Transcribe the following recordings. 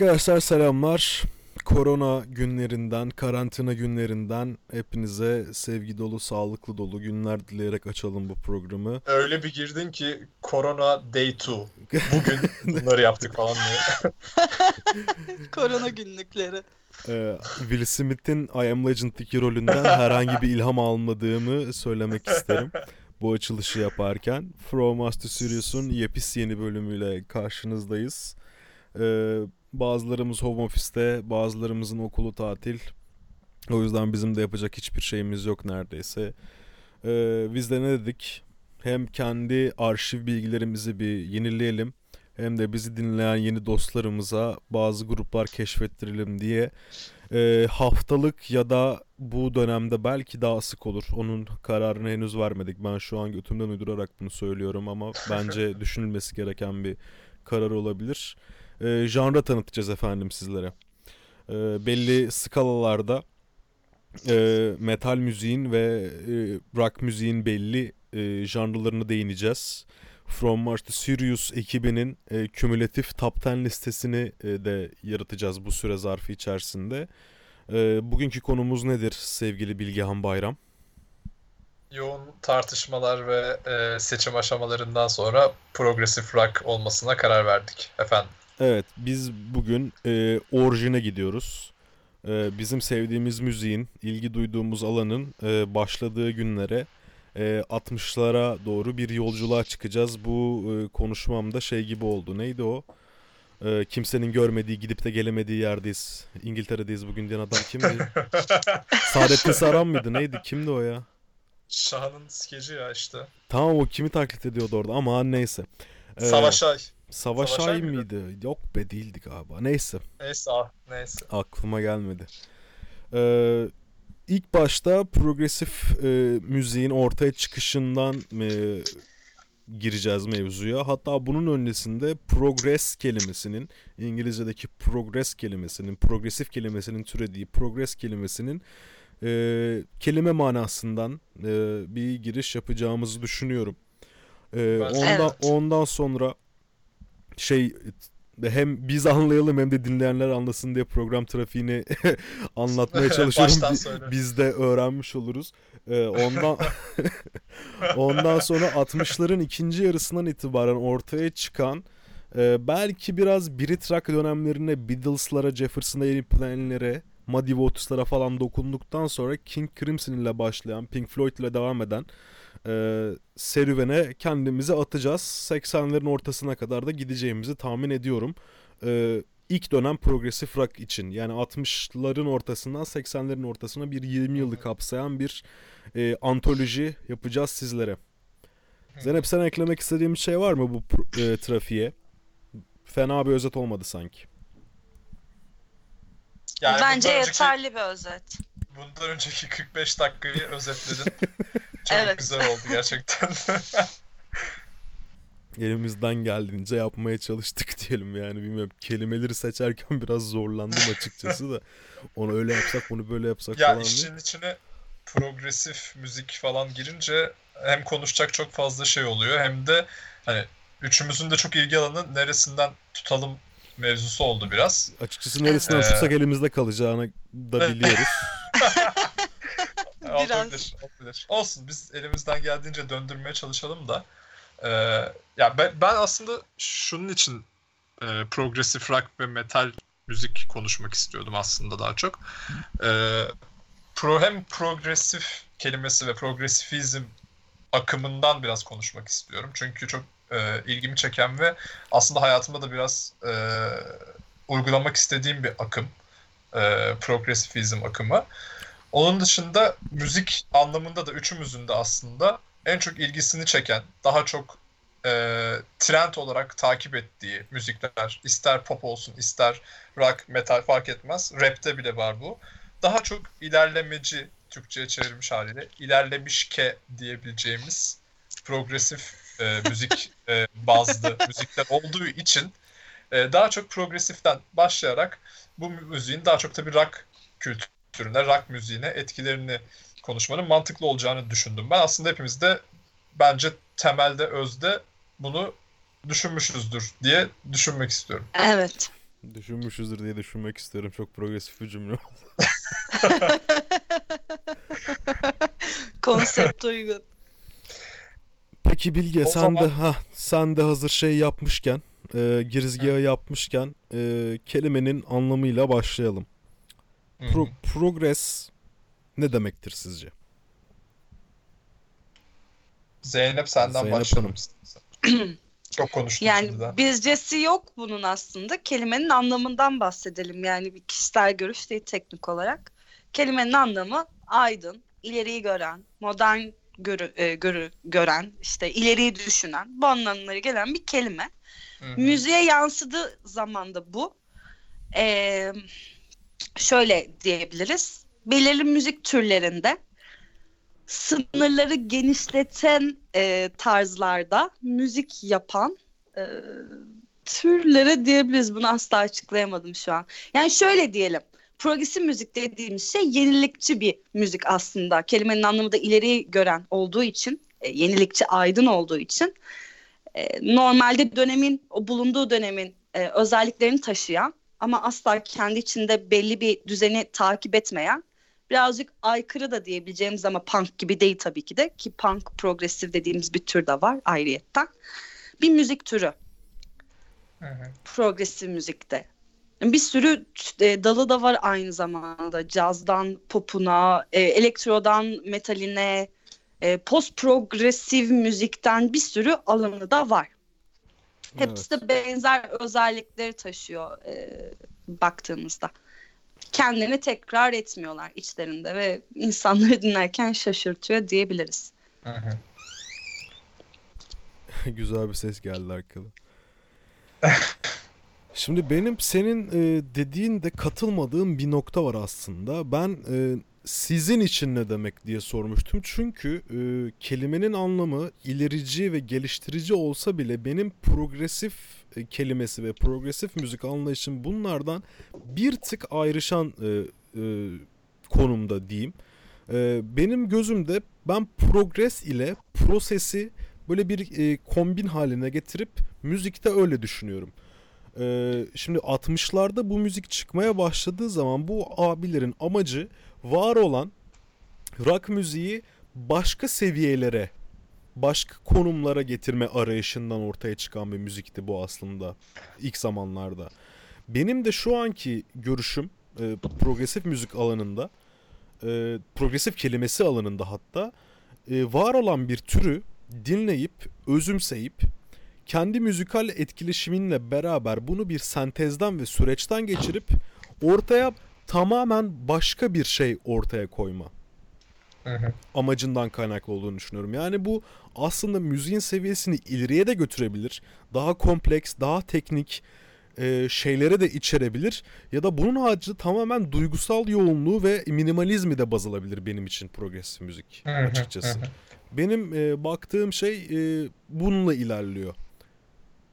Arkadaşlar selamlar. Korona günlerinden, karantina günlerinden hepinize sevgi dolu, sağlıklı dolu günler dileyerek açalım bu programı. Öyle bir girdin ki Corona Day 2. Bugün bunları yaptık falan diye. Korona günlükleri. Ee, Will Smith'in I Am Legend'daki rolünden herhangi bir ilham almadığımı söylemek isterim. Bu açılışı yaparken From Us to Serious'un yepis yeni bölümüyle karşınızdayız. Ee, bazılarımız home office'te, bazılarımızın okulu tatil. O yüzden bizim de yapacak hiçbir şeyimiz yok neredeyse. Ee, biz de ne dedik? Hem kendi arşiv bilgilerimizi bir yenileyelim hem de bizi dinleyen yeni dostlarımıza bazı gruplar keşfettirelim diye e, haftalık ya da bu dönemde belki daha sık olur. Onun kararını henüz vermedik. Ben şu an götümden uydurarak bunu söylüyorum ama bence düşünülmesi gereken bir karar olabilir. E, janra tanıtacağız efendim sizlere. E, belli skalalarda e, metal müziğin ve e, rock müziğin belli e, janrlarına değineceğiz. From Mars to Sirius ekibinin e, kümülatif top 10 listesini e, de yaratacağız bu süre zarfı içerisinde. E, bugünkü konumuz nedir sevgili Bilgehan Bayram? Yoğun tartışmalar ve e, seçim aşamalarından sonra progresif rock olmasına karar verdik efendim. Evet biz bugün e, orijine gidiyoruz. E, bizim sevdiğimiz müziğin, ilgi duyduğumuz alanın e, başladığı günlere e, 60'lara doğru bir yolculuğa çıkacağız. Bu e, konuşmamda şey gibi oldu. Neydi o? E, kimsenin görmediği, gidip de gelemediği yerdeyiz. İngiltere'deyiz bugün diyen adam kimdi? Saadettin Saran mıydı? Neydi? Kimdi o ya? Şahan'ın skeci ya işte. Tamam o kimi taklit ediyordu orada ama neyse. E, Savaş Ay. Savaş Savaş Ay mıydı? mıydı? Yok be değildi galiba. Neyse. Neyse ah neyse. Aklıma gelmedi. Ee, ilk başta progresif e, müziğin ortaya çıkışından e, gireceğiz mevzuya. Hatta bunun öncesinde progress kelimesinin, İngilizce'deki progress kelimesinin, progresif kelimesinin türediği progress kelimesinin e, kelime manasından e, bir giriş yapacağımızı düşünüyorum. E, ondan, Evet. ondan sonra şey hem biz anlayalım hem de dinleyenler anlasın diye program trafiğini anlatmaya çalışıyorum. Biz de öğrenmiş oluruz. Ee, ondan ondan sonra 60'ların ikinci yarısından itibaren ortaya çıkan e, belki biraz Brit rock dönemlerine Beatles'lara, Jefferson Airplane'lere, Muddy Waters'lara falan dokunduktan sonra King Crimson ile başlayan, Pink Floyd ile devam eden e, serüvene kendimizi atacağız. 80'lerin ortasına kadar da gideceğimizi tahmin ediyorum. E, ilk dönem progresif rock için yani 60'ların ortasından 80'lerin ortasına bir 20 yılı kapsayan bir e, antoloji yapacağız sizlere. Zeynep sen eklemek istediğim bir şey var mı bu e, trafiğe? Fena bir özet olmadı sanki. Yani Bence önceki- yeterli bir özet. Bundan önceki 45 dakikayı özetledin. Çok Evet. güzel oldu gerçekten. Elimizden geldiğince yapmaya çalıştık diyelim yani bilmiyorum. Kelimeleri seçerken biraz zorlandım açıkçası da. Onu öyle yapsak bunu böyle yapsak ya falan diye. işin içine progresif müzik falan girince hem konuşacak çok fazla şey oluyor hem de hani üçümüzün de çok ilgi alanı neresinden tutalım mevzusu oldu biraz. Açıkçası neresinden Evet. tutsak elimizde kalacağını da biliyoruz. Biraz. Olabilir, olabilir. Olsun biz elimizden geldiğince döndürmeye çalışalım da. Ee, ya ben, ben aslında şunun için e, progresif rock ve metal müzik konuşmak istiyordum aslında daha çok. Ee, pro hem progresif kelimesi ve progresifizm akımından biraz konuşmak istiyorum. Çünkü çok e, ilgimi çeken ve aslında hayatımda da biraz e, uygulamak istediğim bir akım. E, progresifizm akımı. Onun dışında müzik anlamında da üçümüzün de aslında en çok ilgisini çeken, daha çok e, trend olarak takip ettiği müzikler, ister pop olsun, ister rock, metal fark etmez. Rap'te bile var bu. Daha çok ilerlemeci, Türkçe'ye çevrilmiş haliyle, ilerlemiş ke diyebileceğimiz progresif e, müzik e, bazlı müzikler olduğu için e, daha çok progresiften başlayarak bu müziğin daha çok tabii rock kültürüne, rock müziğine etkilerini konuşmanın mantıklı olacağını düşündüm. Ben aslında hepimiz de bence temelde, özde bunu düşünmüşüzdür diye düşünmek istiyorum. Evet. Düşünmüşüzdür diye düşünmek istiyorum. Çok progresif bir cümle. Konsept uygun. Peki Bilge O sen zaman- de ha sen de hazır şey yapmışken, e, girizgahı yapmışken e, kelimenin anlamıyla başlayalım. Pro- progress ne demektir sizce? Zeynep senden Zeynep başlayalım Hanım. istersen. Çok konuştum Yani şimdiden. bizcesi yok bunun aslında. Kelimenin anlamından bahsedelim. Yani bir kişisel görüş değil teknik olarak. Kelimenin anlamı aydın, ileriyi gören, modern görü, e, görü, gören, işte ileriyi düşünen, bu anlamlara gelen bir kelime. Hı hı. Müziğe yansıdığı zaman da bu. Ee, şöyle diyebiliriz. Belirli müzik türlerinde sınırları genişleten e, tarzlarda müzik yapan e, türlere diyebiliriz. Bunu asla açıklayamadım şu an. Yani şöyle diyelim. Progresif müzik dediğimiz şey yenilikçi bir müzik aslında. Kelimenin anlamı da ileri gören olduğu için, e, yenilikçi, aydın olduğu için e, normalde dönemin, o bulunduğu dönemin e, özelliklerini taşıyan ama asla kendi içinde belli bir düzeni takip etmeyen birazcık aykırı da diyebileceğimiz ama punk gibi değil tabii ki de ki punk progresif dediğimiz bir tür de var ayrıyetten. Bir müzik türü Hı hı. progresif müzikte. Bir sürü e, dalı da var aynı zamanda. Cazdan popuna, e, elektrodan metaline, e, post progresif müzikten bir sürü alanı da var. Hepsi de benzer özellikleri taşıyor e, baktığımızda. Kendini tekrar etmiyorlar içlerinde ve insanları dinlerken şaşırtıyor diyebiliriz. Hı hı. Güzel bir ses geldi arkadan. Şimdi benim senin e, dediğinde katılmadığım bir nokta var aslında. Ben e, sizin için ne demek diye sormuştum. Çünkü e, kelimenin anlamı ilerici ve geliştirici olsa bile benim progresif e, kelimesi ve progresif müzik anlayışım bunlardan bir tık ayrışan e, e, konumda diyeyim. E, benim gözümde ben progres ile prosesi böyle bir e, kombin haline getirip müzikte öyle düşünüyorum. Ee, şimdi 60'larda bu müzik çıkmaya başladığı zaman bu abilerin amacı var olan rock müziği başka seviyelere, başka konumlara getirme arayışından ortaya çıkan bir müzikti bu aslında ilk zamanlarda. Benim de şu anki görüşüm e, progresif müzik alanında, e, progresif kelimesi alanında hatta e, var olan bir türü dinleyip, özümseyip kendi müzikal etkileşiminle beraber bunu bir sentezden ve süreçten geçirip ortaya tamamen başka bir şey ortaya koyma amacından kaynaklı olduğunu düşünüyorum. Yani bu aslında müziğin seviyesini ileriye de götürebilir. Daha kompleks, daha teknik e, şeylere de içerebilir. Ya da bunun haricinde tamamen duygusal yoğunluğu ve minimalizmi de baz alabilir benim için progresif müzik açıkçası. Benim e, baktığım şey e, bununla ilerliyor.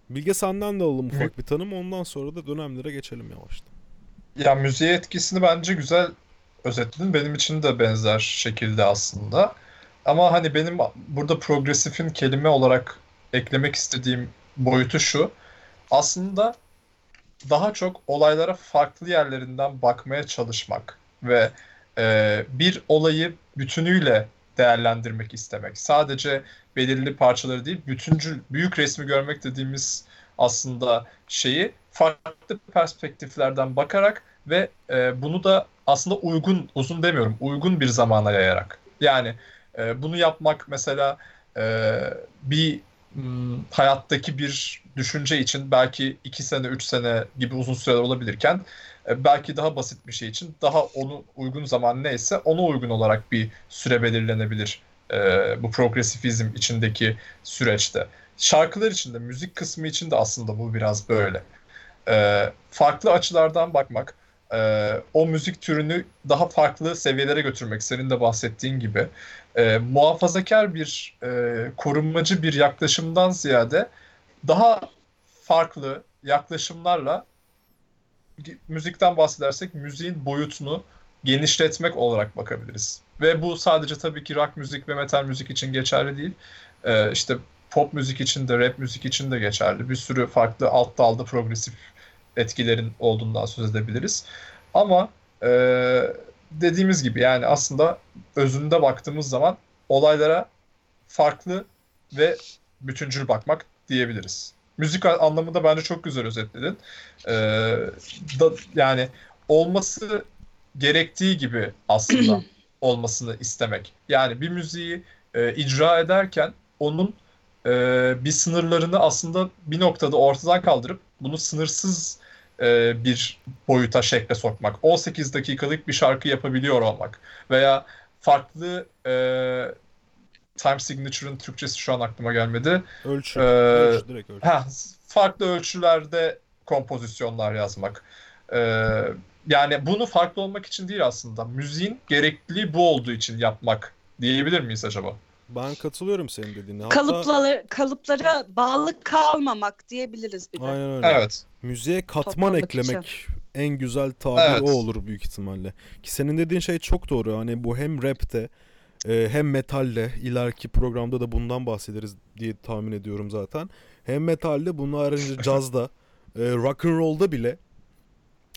Bilge senden de alalım ufak bir tanım. Ondan sonra da dönemlere geçelim yavaştan. Ya müziğe etkisini bence güzel özetledin. Benim için de benzer şekilde aslında. Ama hani benim burada progresifin kelime olarak eklemek istediğim boyutu şu. Aslında daha çok olaylara farklı yerlerinden bakmaya çalışmak ve e, bir olayı bütünüyle değerlendirmek istemek. Sadece belirli parçaları değil, bütüncül, büyük resmi görmek dediğimiz aslında şeyi farklı perspektiflerden bakarak ve e, bunu da aslında uygun, uzun demiyorum, uygun bir zamana yayarak. Yani e, bunu yapmak mesela e, bir hayattaki bir düşünce için belki iki sene, üç sene gibi uzun süreler olabilirken e, belki daha basit bir şey için daha onu uygun zaman neyse ona uygun olarak bir süre belirlenebilir e, bu progresifizm içindeki süreçte. Şarkılar için de, müzik kısmı için de aslında bu biraz böyle. E, farklı açılardan bakmak, e, o müzik türünü daha farklı seviyelere götürmek, senin de bahsettiğin gibi. E, muhafazakar bir, e, korunmacı bir yaklaşımdan ziyade daha farklı yaklaşımlarla müzikten bahsedersek müziğin boyutunu genişletmek olarak bakabiliriz. Ve bu sadece tabii ki rock müzik ve metal müzik için geçerli değil. Ee, işte pop müzik için de, rap müzik için de geçerli. Bir sürü farklı alt dalda progresif etkilerin olduğundan söz edebiliriz. Ama e, dediğimiz gibi yani aslında özünde baktığımız zaman olaylara farklı ve bütüncül bakmak diyebiliriz. Müzik anlamında bence çok güzel özetledin. Ee, da, yani olması gerektiği gibi aslında olmasını istemek. Yani bir müziği e, icra ederken onun e, bir sınırlarını aslında bir noktada ortadan kaldırıp bunu sınırsız e, bir boyuta şekle sokmak. 18 dakikalık bir şarkı yapabiliyor olmak veya farklı e, time signature'ın Türkçesi şu an aklıma gelmedi. Ölçü. Ee, ölçü direkt ölçü. Heh, farklı ölçülerde kompozisyonlar yazmak. Ee, yani bunu farklı olmak için değil aslında. Müziğin gerekliliği bu olduğu için yapmak diyebilir miyiz acaba? Ben katılıyorum senin dediğine. Hatta, Kalıpları, kalıplara bağlı kalmamak diyebiliriz bir de. Aynen öyle. Evet. Müziğe katman Toparlamak eklemek en güzel tabir Evet. o olur büyük ihtimalle. Ki senin dediğin şey çok doğru. Hani bu hem rapte e, hem metalde ileriki programda da bundan bahsederiz diye tahmin ediyorum zaten. Hem metalde bunun haricinde cazda, e, rock and roll'da bile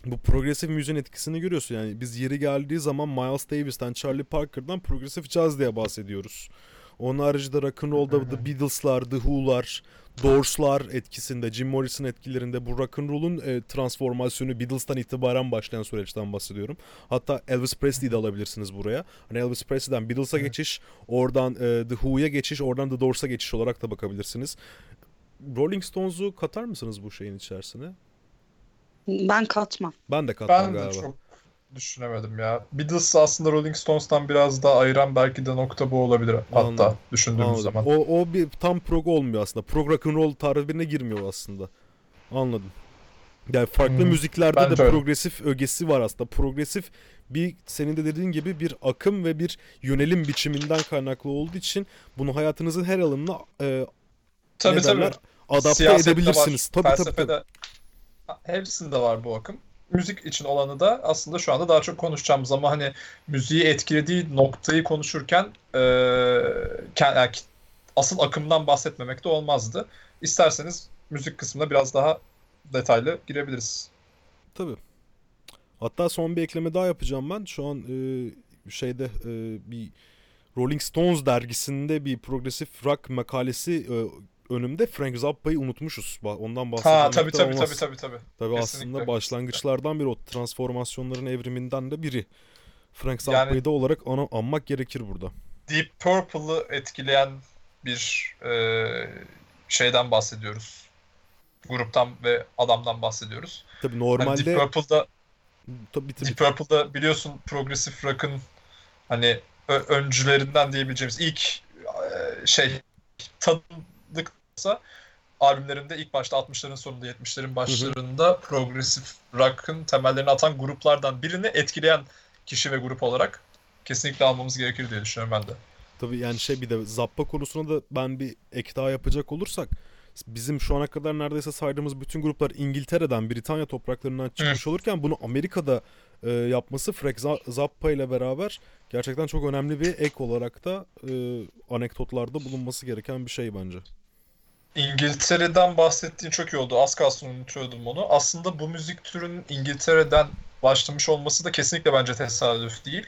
bu progresif müziğin etkisini görüyorsun. Yani biz yeri geldiği zaman Miles Davis'ten, Charlie Parker'dan progresif caz diye bahsediyoruz. Onun haricinde rock and roll'da The Beatles'lar, The Who'lar, Doors'lar etkisinde, Jim Morrison etkilerinde bu rock and roll'un e, transformasyonu Beatles'tan itibaren başlayan süreçten bahsediyorum. Hatta Elvis Presley'i de alabilirsiniz buraya. Hani Elvis Presley'den Beatles'a geçiş, oradan e, The Who'ya geçiş, oradan The Doors'a geçiş olarak da bakabilirsiniz. Rolling Stones'u katar mısınız bu şeyin içerisine? Ben katmam. Ben de katmam Ben de galiba. çok düşünemedim ya. Beatles aslında Rolling Stones'tan biraz daha ayıran belki de nokta bu olabilir hatta Anladım. düşündüğümüz Anladım. zaman. O, o bir tam prog olmuyor aslında. Prog rock and roll tarifine girmiyor aslında. Anladım. Yani farklı Hmm, müziklerde bence de öyle. progresif ögesi var aslında. Progresif bir senin de dediğin gibi bir akım ve bir yönelim biçiminden kaynaklı olduğu için bunu hayatınızın her alanına e, Tabii tabii. adapte Siyasette edebilirsiniz. Var, Tabii tabii tabii. hepsinde var bu akım. Müzik için olanı da aslında şu anda daha çok konuşacağımız ama hani müziği etkilediği noktayı konuşurken e, yani asıl akımdan bahsetmemek de olmazdı. İsterseniz müzik kısmına biraz daha detaylı girebiliriz. Tabii. Hatta son bir ekleme daha yapacağım ben. Şu an e, şeyde e, bir Rolling Stones dergisinde bir progresif rock makalesi e, önümde Frank Zappa'yı unutmuşuz. Ondan Ha bahsetmekten tabii tabii tabii tabii tabii. Tabii aslında başlangıçlardan biri o transformasyonların evriminden de biri. Frank Yani- Zappa'yı da olarak ana, anmak gerekir burada. Deep Purple'ı etkileyen bir e, şeyden bahsediyoruz. Gruptan ve adamdan bahsediyoruz. Tabii Hani normalde Deep Purple'da tabii tabii Deep Purple'da biliyorsun progresif rock'ın hani öncülerinden diyebileceğimiz ilk e, şey tanıdıksa albümlerinde ilk başta 60'ların sonunda 70'lerin başlarında progresif rock'ın temellerini atan gruplardan birini etkileyen kişi ve grup olarak kesinlikle almamız gerekir diye düşünüyorum ben de. Tabii yani şey bir de Zappa konusuna da ben bir ek daha yapacak olursak bizim şu ana kadar neredeyse saydığımız bütün gruplar İngiltere'den, Britanya topraklarından çıkmış olurken bunu Amerika'da e, yapması Frank Za- Zappa ile beraber gerçekten çok önemli bir ek olarak da e, anekdotlarda bulunması gereken bir şey bence. İngiltere'den bahsettiğin çok iyi oldu. Az kalsın unutuyordum onu. Aslında bu müzik türünün İngiltere'den başlamış olması da kesinlikle bence tesadüf değil.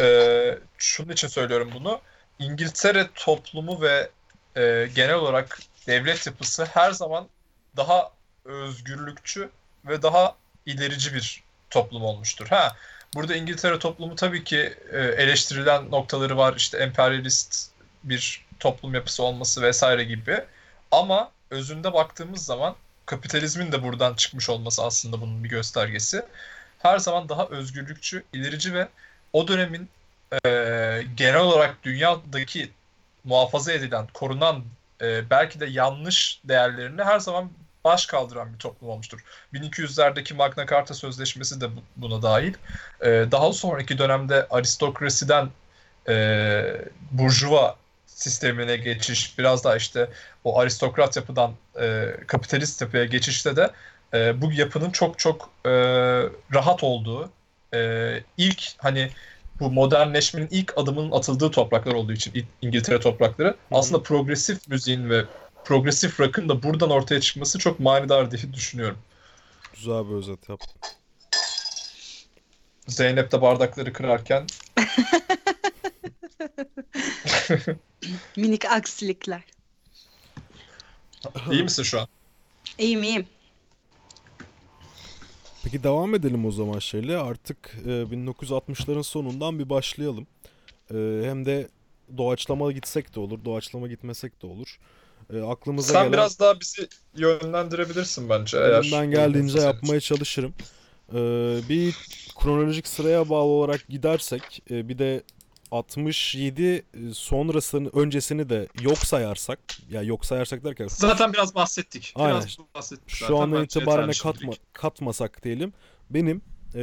Ee, şunun için söylüyorum bunu. İngiltere toplumu ve e, genel olarak devlet yapısı her zaman daha özgürlükçü ve daha ilerici bir toplum olmuştur. Ha, burada İngiltere toplumu tabii ki e, eleştirilen noktaları var. İşte emperyalist bir toplum yapısı olması vesaire gibi. Ama özünde baktığımız zaman kapitalizmin de buradan çıkmış olması aslında bunun bir göstergesi. Her zaman daha özgürlükçü, ilerici ve o dönemin e, genel olarak dünyadaki muhafaza edilen, korunan e, belki de yanlış değerlerini her zaman baş kaldıran bir toplum olmuştur. 1200'lerdeki Magna Carta Sözleşmesi de bu- buna dahil. E, daha sonraki dönemde aristokrasiden e, burjuva sistemine geçiş, biraz daha işte o aristokrat yapıdan e, kapitalist yapıya geçişte de e, bu yapının çok çok e, rahat olduğu, e, ilk hani bu modernleşmenin ilk adımının atıldığı topraklar olduğu için İngiltere toprakları aslında progresif müziğin ve progresif rock'ın da buradan ortaya çıkması çok manidar diye düşünüyorum. Güzel bir özet yap. Zeynep de bardakları kırarken Minik aksilikler. İyi misin şu an? İyiyim iyiyim. Peki devam edelim o zaman şeyle. Artık e, 1960'ların sonundan bir başlayalım. E, hem de doğaçlama gitsek de olur, doğaçlama gitmesek de olur. E, aklımıza Sen gelen biraz daha bizi yönlendirebilirsin bence. Eğer elimden geldiğince yapmaya çalışırım. E, bir kronolojik sıraya bağlı olarak gidersek, e, bir de 67 sonrasını öncesini de yok sayarsak, ya yok sayarsak derken. Zaten biraz bahsettik. Aynen. Biraz bahsettik şu Bence itibaren katma, katmasak diyelim. Benim e,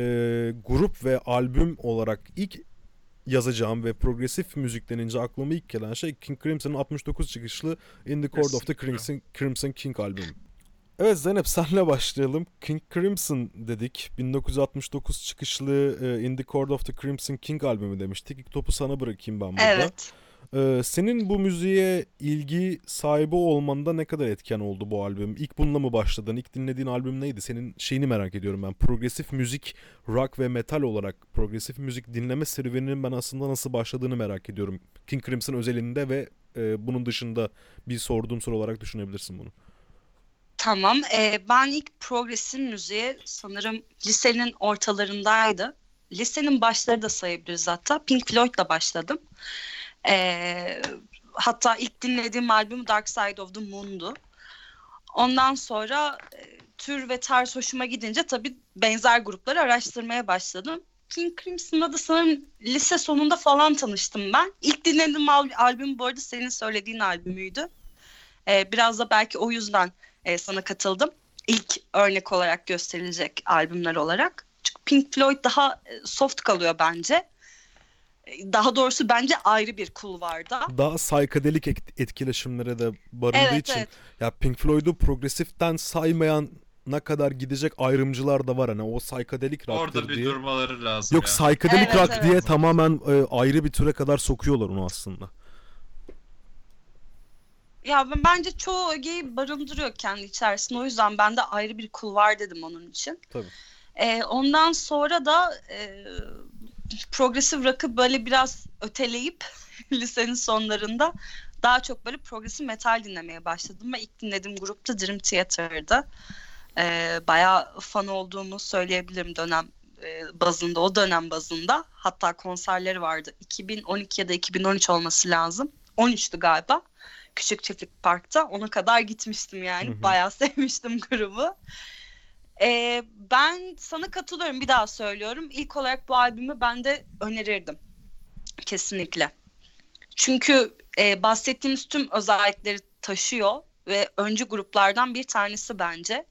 grup ve albüm olarak ilk yazacağım ve progresif müzik denince aklıma ilk gelen şey King Crimson'ın 69 çıkışlı In the Court of the. Crimson, Crimson King albümü. Evet Zeynep senle başlayalım. King Crimson dedik. 1969 çıkışlı e, In the Court of the Crimson King albümü demiştik. İlk topu sana bırakayım ben burada. Evet. Ee, senin bu müziğe ilgi sahibi olmanda ne kadar etken oldu bu albüm? İlk bununla mı başladın? İlk dinlediğin albüm neydi? Senin şeyini merak ediyorum ben. Progresif müzik, rock ve metal olarak progresif müzik dinleme serüveninin ben aslında nasıl başladığını merak ediyorum. King Crimson özelinde ve e, bunun dışında bir sorduğum soru olarak düşünebilirsin bunu. Tamam. Ee, ben ilk progresif müziğe sanırım lisenin ortalarındaydı. Lisenin başları da sayabiliriz hatta. Pink Floyd'la başladım. Ee, hatta ilk dinlediğim albüm Dark Side of the Moon'du. Ondan sonra e, tür ve tarz hoşuma gidince tabii benzer grupları araştırmaya başladım. King Crimson'la da sanırım lise sonunda falan tanıştım ben. İlk dinlediğim al- albüm bu arada senin söylediğin albümüydü. Ee, biraz da belki o yüzden e, sana katıldım. İlk örnek olarak gösterilecek albümler olarak. Çünkü Pink Floyd daha e, soft kalıyor bence. E, Daha doğrusu bence ayrı bir kulvarda. Daha psychedelic et- etkileşimlere de barındığı Evet için evet. ya Pink Floyd'u progresiften saymayan ne kadar gidecek ayrımcılar da var hani o psychedelic rock'tır Orada bir diye. durmaları lazım Yok psychedelic Evet, rock evet. diye tamamen e, ayrı bir türe kadar sokuyorlar onu aslında. Ya ben bence çoğu ögeyi barındırıyor kendi içerisinde. O yüzden ben de ayrı bir kulvar dedim onun için. Tabii. E, ondan sonra da e, progresif rock'ı böyle biraz öteleyip lisenin sonlarında daha çok böyle progresif metal dinlemeye başladım ve ilk dinlediğim grup da Dream Theater'dı. E, bayağı fan olduğumu söyleyebilirim dönem e, bazında, o dönem bazında. Hatta konserleri vardı. 2012 ya da 2013 olması lazım. 13'tü galiba. Küçük Çiftlik Park'ta. Ona kadar gitmiştim yani. Hı hı. Bayağı sevmiştim grubu. Ee, ben sana katılıyorum bir daha söylüyorum. İlk olarak bu albümü ben de önerirdim. Kesinlikle. Çünkü e, bahsettiğimiz tüm özellikleri taşıyor ve öncü gruplardan bir tanesi bence.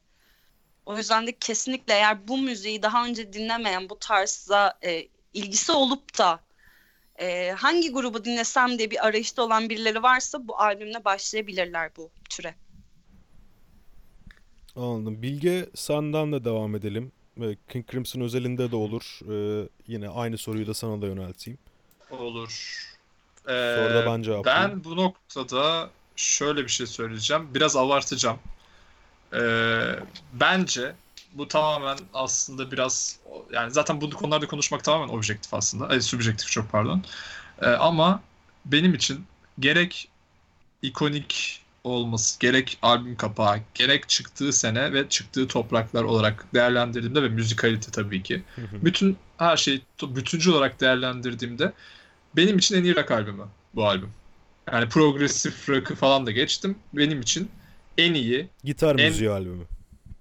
O yüzden de kesinlikle eğer bu müziği daha önce dinlemeyen bu tarzda e, ilgisi olup da e, hangi grubu dinlesem diye bir arayışta olan birileri varsa bu albümle başlayabilirler bu türe. Anladım. Bilge senden de devam edelim. E, King Crimson özelinde de olur. E, yine aynı soruyu da sana da yönelteyim. Olur. Sonra da Ee, ben cevaplayayım. Ben bu noktada şöyle bir şey söyleyeceğim. Biraz abartacağım. Ee, bence bu tamamen aslında biraz yani zaten bu konularda konuşmak tamamen objektif aslında. Ay, subjektif çok pardon. Ee, ama benim için gerek ikonik olması, gerek albüm kapağı, gerek çıktığı sene ve çıktığı topraklar olarak değerlendirdiğimde ve müzikalite tabii ki. Hı hı. Bütün her şeyi bütüncül olarak değerlendirdiğimde benim için en iyi rock albümü bu albüm. Yani progresif rock'ı falan da geçtim. Benim için en iyi, Gitar En- müziği albümü.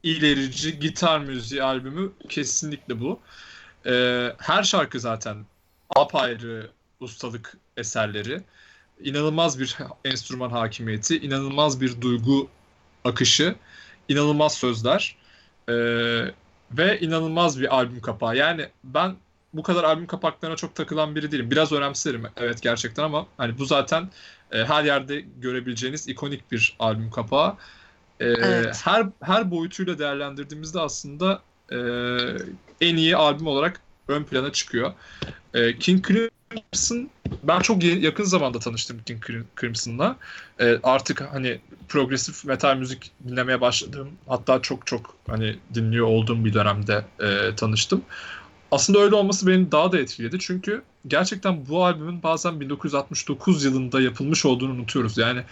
İlerici gitar müziği albümü kesinlikle bu. Ee, her şarkı zaten apayrı ustalık eserleri. İnanılmaz bir enstrüman hakimiyeti, inanılmaz bir duygu akışı, inanılmaz sözler ee, ve inanılmaz bir albüm kapağı. Yani ben bu kadar albüm kapaklarına çok takılan biri değilim. Biraz önemserim evet gerçekten ama hani bu zaten e, her yerde görebileceğiniz ikonik bir albüm kapağı. Ee, Evet. her her boyutuyla değerlendirdiğimizde aslında e, en iyi albüm olarak ön plana çıkıyor. E, King Crimson ben çok yakın zamanda tanıştım King Crim- Crimson'la. Ee, artık hani progresif metal müzik dinlemeye başladığım hatta çok çok hani dinliyor olduğum bir dönemde e, tanıştım. Aslında öyle olması beni daha da etkiledi. Çünkü gerçekten bu albümün bazen 1969 yılında yapılmış olduğunu unutuyoruz. Yani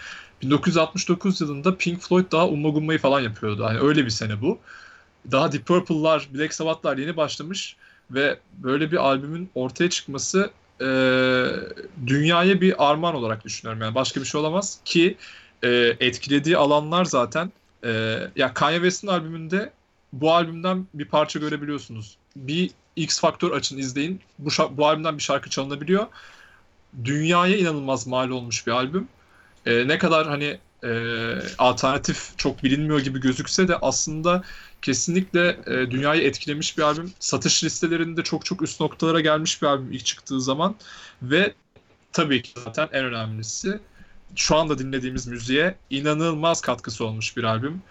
1969 yılında Pink Floyd daha Umma Gumma'yı falan yapıyordu. Hani öyle bir sene bu. Daha Deep Purple'lar, Black Sabbath'lar yeni başlamış ve böyle bir albümün ortaya çıkması e, dünyaya bir armağan olarak düşünüyorum. Yani başka bir şey olamaz ki e, etkilediği alanlar zaten e, ya Kanye West'in albümünde bu albümden bir parça görebiliyorsunuz. Bir X Factor açın izleyin. Bu, bu albümden bir şarkı çalınabiliyor. Dünyaya inanılmaz mal olmuş bir albüm. E, ne kadar hani e, alternatif çok bilinmiyor gibi gözükse de aslında kesinlikle e, dünyayı etkilemiş bir albüm. Satış listelerinde çok çok üst noktalara gelmiş bir albüm ilk çıktığı zaman ve tabii ki zaten en önemlisi şu anda dinlediğimiz müziğe inanılmaz katkısı olmuş bir albüm.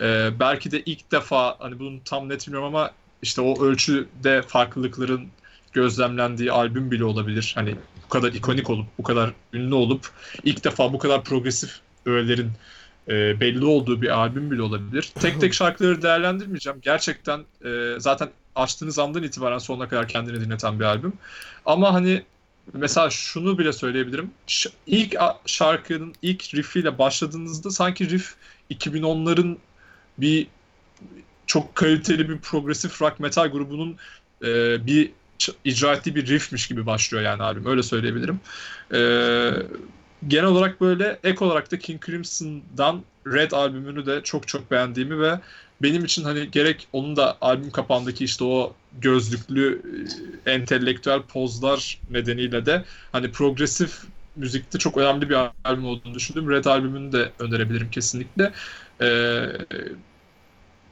E, belki de ilk defa hani bunu tam net bilmiyorum ama işte o ölçüde farklılıkların gözlemlendiği albüm bile olabilir. Hani bu kadar ikonik olup, bu kadar ünlü olup ilk defa bu kadar progresif öğelerin e, belli olduğu bir albüm bile olabilir. Tek tek şarkıları değerlendirmeyeceğim. Gerçekten e, zaten açtığınız andan itibaren sonuna kadar kendini dinleten bir albüm. Ama hani mesela şunu bile söyleyebilirim. Ş- ilk şarkının ilk riffiyle başladığınızda sanki riff 2010'ların bir çok kaliteli bir progresif rock metal grubunun e, bir icra ettiği bir riffmiş gibi başlıyor yani albüm. Öyle söyleyebilirim. E, genel olarak böyle ek olarak da King Crimson'dan Red albümünü de çok çok beğendiğimi ve benim için hani gerek onun da albüm kapağındaki işte o gözlüklü e, entelektüel pozlar nedeniyle de hani progresif müzikte çok önemli bir albüm olduğunu düşündüm. Red albümünü de önerebilirim kesinlikle. Ee,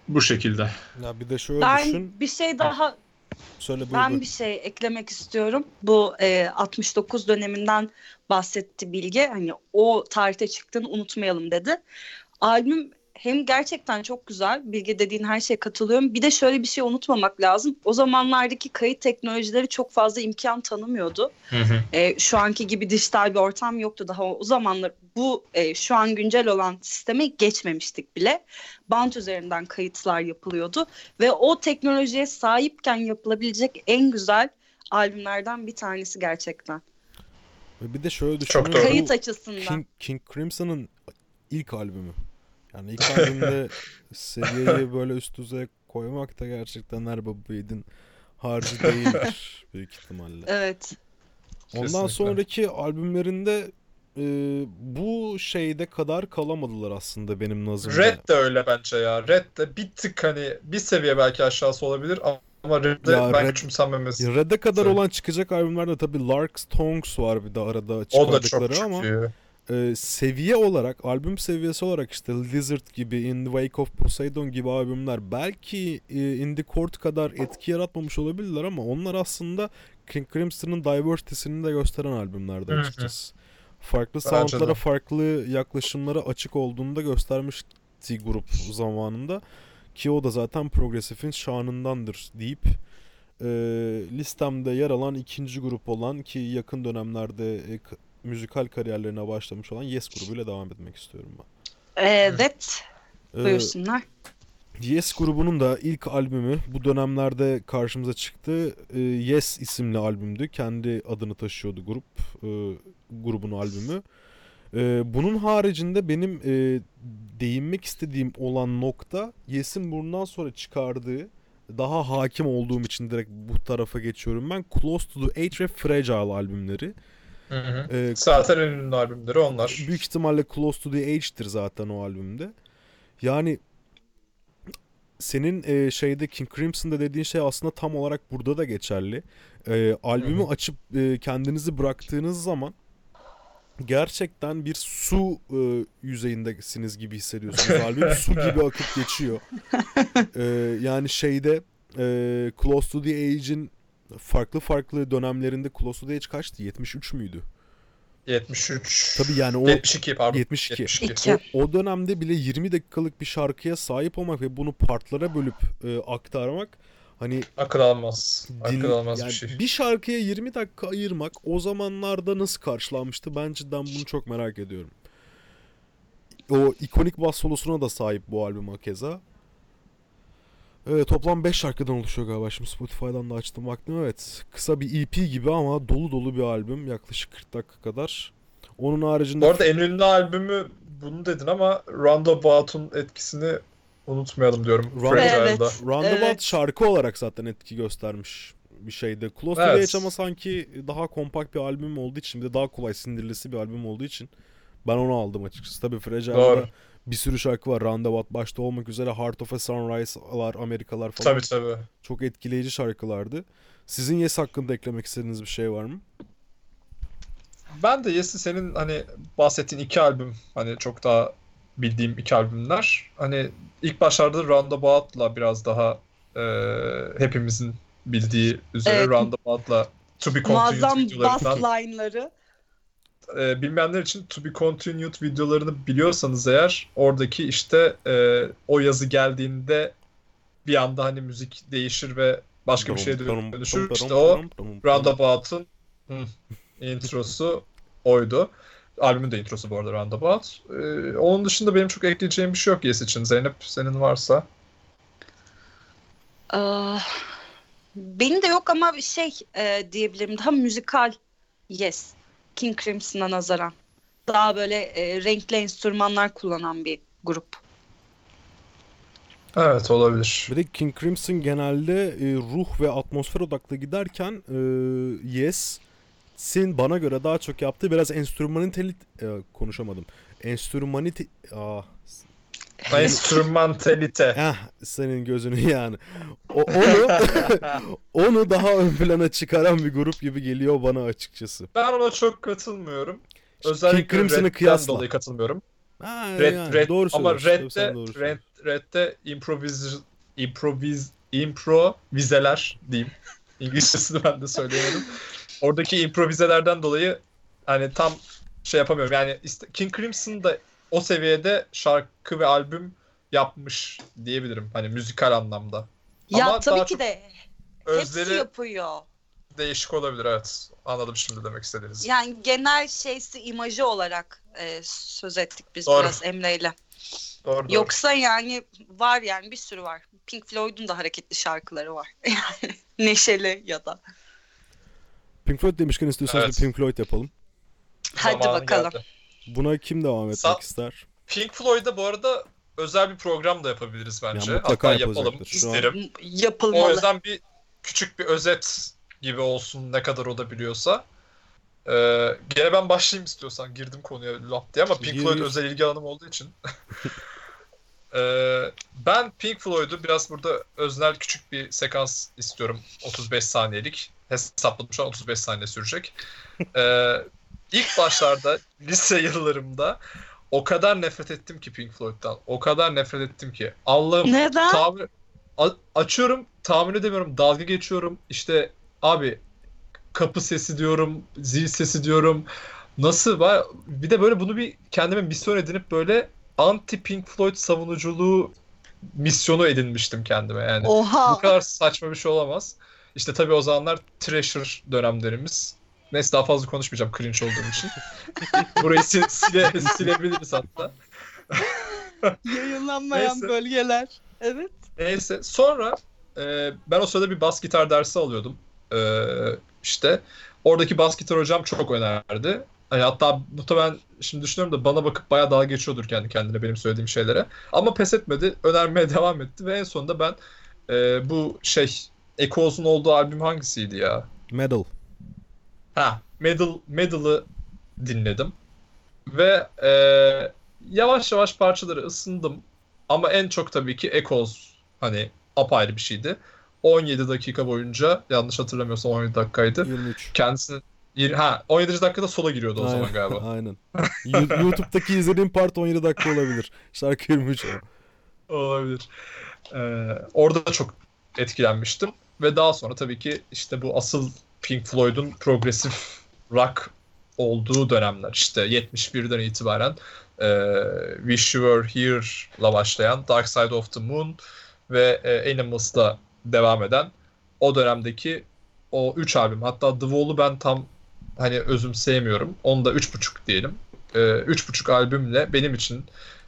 bu şekilde. Ya bir de şöyle Ben düşün. bir şey daha Söyle buyur. Ben bir şey eklemek istiyorum. Bu e, 69 döneminden bahsetti Bilge. Hani o tarihte çıktığını unutmayalım dedi. Albüm hem gerçekten çok güzel. Bilge dediğin her şeye katılıyorum. Bir de şöyle bir şey unutmamak lazım. O zamanlardaki kayıt teknolojileri çok fazla imkan tanımıyordu. E, şu anki gibi dijital bir ortam yoktu daha o zamanlar. Bu e, şu an güncel olan sisteme geçmemiştik bile. Band üzerinden kayıtlar yapılıyordu ve o teknolojiye sahipken yapılabilecek en güzel albümlerden bir tanesi gerçekten. Ve Bir de şöyle düşün. Çok doğru. Kayıt açısından. King, King Crimson'ın ilk albümü. Yani ilk albümde seviyeyi böyle üst düzeye koymak da gerçekten her yiğidin harcı değildir büyük ihtimalle. Evet. Ondan Kesinlikle. sonraki albümlerinde e, bu şeyde kadar kalamadılar aslında benim nazımda. Red de öyle bence ya. Red de bir tık hani bir seviye belki aşağısı olabilir ama Red'de Ya ben Red- küçümsenmemesi. Red'e kadar Söyle. olan çıkacak albümlerde tabii Lark's Tongues var bir de arada O da çıkardıkları çok ama. E, seviye olarak, albüm seviyesi olarak işte Lizard gibi, In the Wake of Poseidon gibi albümler belki e, In the Court kadar etki yaratmamış olabilirler ama onlar aslında King Crimson'ın diversity'sini de gösteren albümlerdi açıkçası. Farklı soundlara, farklı yaklaşımlara açık olduğunu da göstermişti grup zamanında. Ki o da zaten progresifin şanındandır deyip e, listemde yer alan ikinci grup olan ki yakın dönemlerde e, k- müzikal kariyerlerine başlamış olan Yes grubuyla devam etmek istiyorum ben. Evet. E, Buyursunlar. Yes grubunun da ilk albümü bu dönemlerde karşımıza çıktı. E, yes isimli albümdü. Kendi adını taşıyordu grup. E, grubun albümü. E, bunun haricinde benim e, değinmek istediğim olan nokta Yes'in bundan sonra çıkardığı daha hakim olduğum için direkt bu tarafa geçiyorum ben. Close to the Edge ve Fragile albümleri. Hı hı. E, Zaten en ünlü albümleri onlar. Büyük ihtimalle Close to the Edge'tir zaten o albümde. Yani senin e, şeyde King Crimson'da dediğin şey aslında tam olarak burada da geçerli. E, albümü Hı hı. açıp e, kendinizi bıraktığınız zaman gerçekten bir su e, yüzeyindesiniz gibi hissediyorsunuz. Albüm su gibi akıp geçiyor. E, yani şeyde e, Close to the Age'in farklı farklı dönemlerinde Close to the Age kaçtı? 73 müydü? 73. Tabii yani o 72 pardon. 72. 72. İki. O, o dönemde bile 20 dakikalık bir şarkıya sahip olmak ve bunu partlara bölüp e, aktarmak Hani Akıl almaz. din- Akıl almaz yani bir şey. bir şarkıya 20 dakika ayırmak o zamanlarda nasıl karşılanmıştı? Ben cidden bunu çok merak ediyorum. O ikonik bas solosuna da sahip bu albüm hakeza. Evet toplam 5 şarkıdan oluşuyor galiba. Şimdi Spotify'dan da açtım baktım. Evet kısa bir EP gibi ama dolu dolu bir albüm. Yaklaşık 40 dakika kadar. Onun haricinde Bu arada en ünlü albümü bunu dedin ama Roundabout'un etkisini unutmayalım diyorum. Roundabout- Fragile'da. Evet. Roundabout Evet. şarkı olarak zaten etki göstermiş bir şeydi. Close to Evet. the Edge ama sanki daha kompakt bir albüm olduğu için bir de daha kolay sindirilisi bir albüm olduğu için ben onu aldım açıkçası. Tabii Fragile'da Doğru. Bir sürü şarkı var. Roundabout başta olmak üzere Heart of a Sunrise'lar, Amerikalar falan. Tabii tabii. Çok etkileyici şarkılardı. Sizin Yes hakkında eklemek istediğiniz bir şey var mı? Ben de Yes'i senin hani bahsettiğin iki albüm hani çok daha bildiğim iki albümler. Hani ilk başlarda Roundabout'la biraz daha e, hepimizin bildiği üzere Evet. Roundabout'la To Be Continued Muazzam bass line'ları. E, bilmeyenler için To Be Continued videolarını biliyorsanız eğer oradaki işte e, o yazı geldiğinde bir anda hani müzik değişir ve başka bir şeye dönüşür. İşte o Roundabout'un introsu oydu. Albümün de introsu bu arada Roundabout. Ee, onun dışında benim çok ekleyeceğim bir şey yok Yes için. Zeynep senin varsa. Aa, benim de yok ama bir şey e, diyebilirim. Daha müzikal Yes. King Crimson'a nazaran. Daha böyle e, renkli enstrümanlar kullanan bir grup. Evet olabilir. Bir de King Crimson genelde e, ruh ve atmosfer odaklı giderken e, Yes'in bana göre daha çok yaptığı biraz enstrümanitalit e, konuşamadım. Enstrümaniti ah, Enstrümantalite. eh, senin gözünü yani. O, onu onu daha ön plana çıkaran bir grup gibi geliyor bana açıkçası. Ben ona çok katılmıyorum. Özellikle Crimson'ı Red'den kıyasla. dolayı katılmıyorum. Ha, Red, yani, Red, doğru ama Red'de, doğru Red. Red'de improviz, improviz, improvizeler diyeyim. İngilizcesini ben de söyleyemedim. Oradaki improvizelerden dolayı hani tam şey yapamıyorum. Yani King Crimson da o seviyede şarkı ve albüm yapmış diyebilirim. Hani müzikal anlamda. Ya Ama tabii ki çok de hepsi Özleri yapıyor. değişik olabilir evet. Anladım şimdi demek istediğinizi. Yani genel şeysi imajı olarak e, söz ettik biz Doğru. biraz Emre'yle. Doğru doğru. Yoksa yani var yani bir sürü var. Pink Floyd'un da hareketli şarkıları var. Yani neşeli ya da. Pink Floyd demişken istiyorsanız Evet. bir Pink Floyd yapalım. Hadi Zamanı bakalım. geldi. Buna kim devam etmek Sa- ister? Pink Floyd'a bu arada özel bir program da yapabiliriz bence. Ya mutlaka Hatta yapalım an- isterim. O Yapılmalı. yüzden bir küçük bir özet gibi olsun ne kadar o da biliyorsa. Ee, gene ben başlayayım istiyorsan. Girdim konuya lap diye ama Pink Floyd özel ilgi alanım olduğu için. Ee, ben Pink Floyd'u biraz burada öznel küçük bir sekans istiyorum. 35 saniyelik. Hesapladım şu an 35 saniye sürecek. Ee, ilk başlarda lise yıllarımda o kadar nefret ettim ki Pink Floyd'dan. O kadar nefret ettim ki. Allah'ım Neden? tahmin A- açıyorum tahmin edemiyorum dalga geçiyorum işte abi kapı sesi diyorum zil sesi diyorum nasıl var bir de böyle bunu bir kendime misyon edinip böyle anti Pink Floyd savunuculuğu misyonu edinmiştim kendime yani Oha. bu kadar saçma bir şey olamaz işte tabii o zamanlar Thrasher dönemlerimiz neyse daha fazla konuşmayacağım cringe olduğum için burayı sil- sile, silebiliriz hatta Yayınlanmayan Neyse. bölgeler. Evet. Neyse sonra e, ben o sırada bir bas gitar dersi alıyordum. E, işte oradaki bas gitar hocam çok önerdi. Hani hatta muhtemelen şimdi düşünüyorum da bana bakıp bayağı dalga geçiyordur kendi kendine benim söylediğim şeylere. Ama pes etmedi. Önermeye devam etti ve en sonunda ben e, bu şey Echoes'un olduğu albüm hangisiydi ya? Metal. Ha, Medal, Medal'ı dinledim. Ve e, yavaş yavaş parçaları ısındım. Ama en çok tabii ki Echoes hani apayrı bir şeydi. 17 dakika boyunca yanlış hatırlamıyorsam 17 dakikaydı. 23. Kendisini yir- ha 17 dakikada sola giriyordu o zaman Aynen, galiba. Aynen. You- YouTube'daki izlediğim part 17 dakika olabilir. Şarkı 23 ama. Olabilir. Ee, orada da çok etkilenmiştim. Ve daha sonra tabii ki işte bu asıl Pink Floyd'un progresif rock olduğu dönemler işte 71'den itibaren e, Wish You Were Here'la başlayan Dark Side of the Moon ve e, Animals'la devam eden o dönemdeki o 3 albüm. Hatta The Wall'u ben tam hani özümseyemiyorum. Onu da 3.5 diyelim. Ee, 3.5 albümle benim için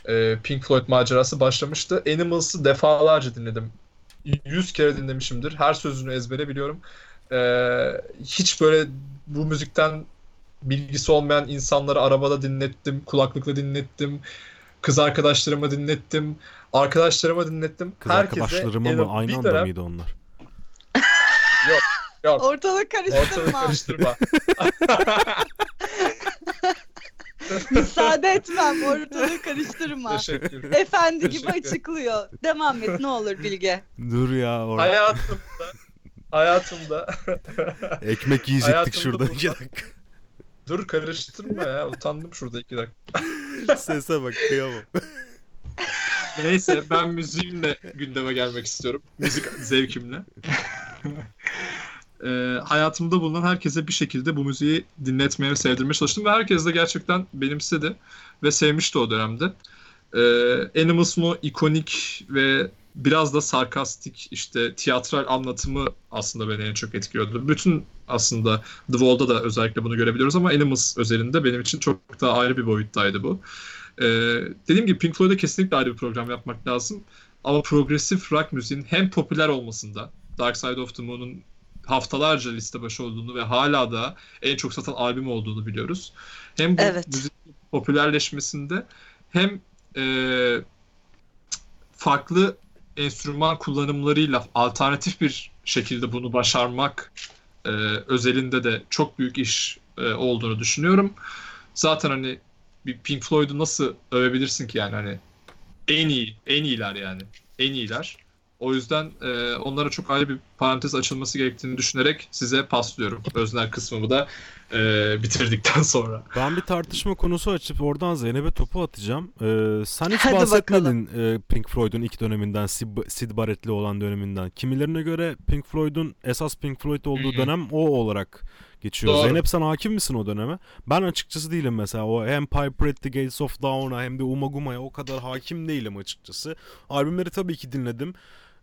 e, Pink Floyd macerası başlamıştı. Animals'ı defalarca dinledim. 100 kere dinlemişimdir. Her sözünü ezbere biliyorum. Ee, hiç böyle bu müzikten bilgisi olmayan insanları arabada dinlettim, kulaklıkla dinlettim, kız arkadaşlarıma dinlettim, arkadaşlarıma dinlettim. Kız arkadaşlarıma mı? Aynı bir anda dönem- mıydı onlar? Yok, Ortalık ortalık karıştırma. karıştırma. Müsaade etmem. Ortalığı karıştırma. Teşekkür. Efendi gibi Teşekkür. açıklıyor. Devam et ne olur Bilge. Dur ya orada. hayatımda hayatımda Ekmek yiyecektik Hayatımda şurada iki dakika. dur karıştırma ya utandım şurada iki dakika. Sese bak kıyamam. Neyse ben müziğimle gündeme gelmek istiyorum. Müzik zevkimle. Ee, hayatımda bulunan herkese bir şekilde bu müziği dinletmeye ve sevdirmeye çalıştım ve herkes de gerçekten benimsedi ve sevmişti o dönemde. Ee, Animals o ikonik ve biraz da sarkastik işte tiyatral anlatımı aslında beni en çok etkiliyordu. Bütün aslında The Wall'da da özellikle bunu görebiliyoruz ama Animals özelinde benim için çok daha ayrı bir boyuttaydı bu. Ee, dediğim gibi Pink Floyd'a kesinlikle ayrı bir program yapmak lazım. Ama progresif rock müziğin hem popüler olmasında, Dark Side of the Moon'un haftalarca liste başı olduğunu ve hala da en çok satan albüm olduğunu biliyoruz. Hem bu Evet. müzik popülerleşmesinde hem e, farklı enstrüman kullanımlarıyla alternatif bir şekilde bunu başarmak e, özelinde de çok büyük iş e, olduğunu düşünüyorum. Zaten hani bir Pink Floyd'u nasıl övebilirsin ki yani hani en iyi, en iyiler yani. En iyiler. O yüzden e, onlara çok ayrı bir parantez açılması gerektiğini düşünerek size paslıyorum. Öznel kısmımı da e, bitirdikten sonra. Ben bir tartışma konusu açıp oradan Zeynep'e topu atacağım. Ee, sen hiç Hadi bahsetmedin e, Pink Floyd'un ilk döneminden, Sid, Sid Barrett'li olan döneminden. Kimilerine göre Pink Floyd'un esas Pink Floyd olduğu dönem o olarak geçiyor. Doğru. Zeynep sen hakim misin o döneme? Ben açıkçası değilim mesela. O hem Piper at the Gates of Dawn'a hem de Umaguma'ya o kadar hakim değilim açıkçası. Albümleri tabii ki dinledim.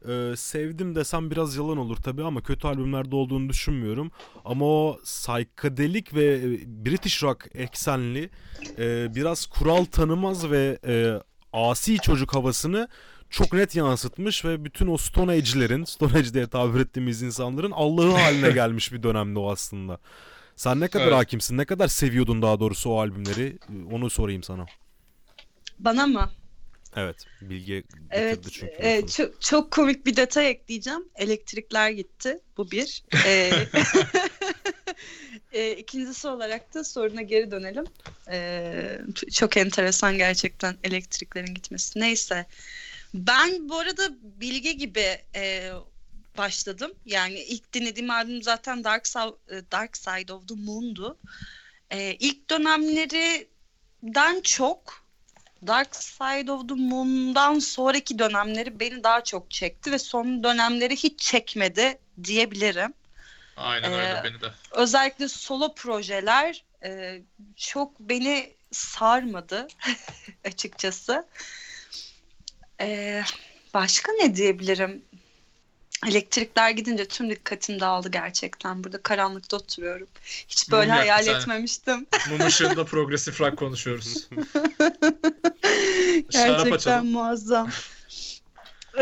Ee, sevdim desem biraz yalan olur tabii ama kötü albümlerde olduğunu düşünmüyorum. Ama o psychedelic ve e, British rock eksenli e, biraz kural tanımaz ve e, asi çocuk havasını çok net yansıtmış ve bütün o Stone Age'lerin, Stone Age diye tabir ettiğimiz insanların Allah'ı haline gelmiş bir dönemde o aslında. Sen ne kadar Evet. hakimsin, ne kadar seviyordun daha doğrusu o albümleri? Onu sorayım sana. Bana mı? Evet, bitirdi Evet, çünkü. e, çok, çok komik bir detay ekleyeceğim. Elektrikler gitti. Bu bir. E, e, ikincisi olarak da soruna geri dönelim. E, çok enteresan gerçekten elektriklerin gitmesi. Neyse. Ben bu arada Bilge gibi e, başladım. Yani ilk dinlediğim albüm zaten Dark, e, Dark Side of the Moon'du. E, ilk dönemlerinden çok Dark Side of the Moon'dan sonraki dönemleri beni daha çok çekti ve son dönemleri hiç çekmedi diyebilirim. Aynen öyle, öyle beni de. Özellikle solo projeler e, çok beni sarmadı açıkçası. E, başka ne diyebilirim? Elektrikler gidince tüm dikkatim dağıldı gerçekten. Burada karanlıkta oturuyorum. Hiç böyle Mum hayal yaktı etmemiştim. Mum ışığında progresif rock konuşuyoruz. Gerçekten muazzam.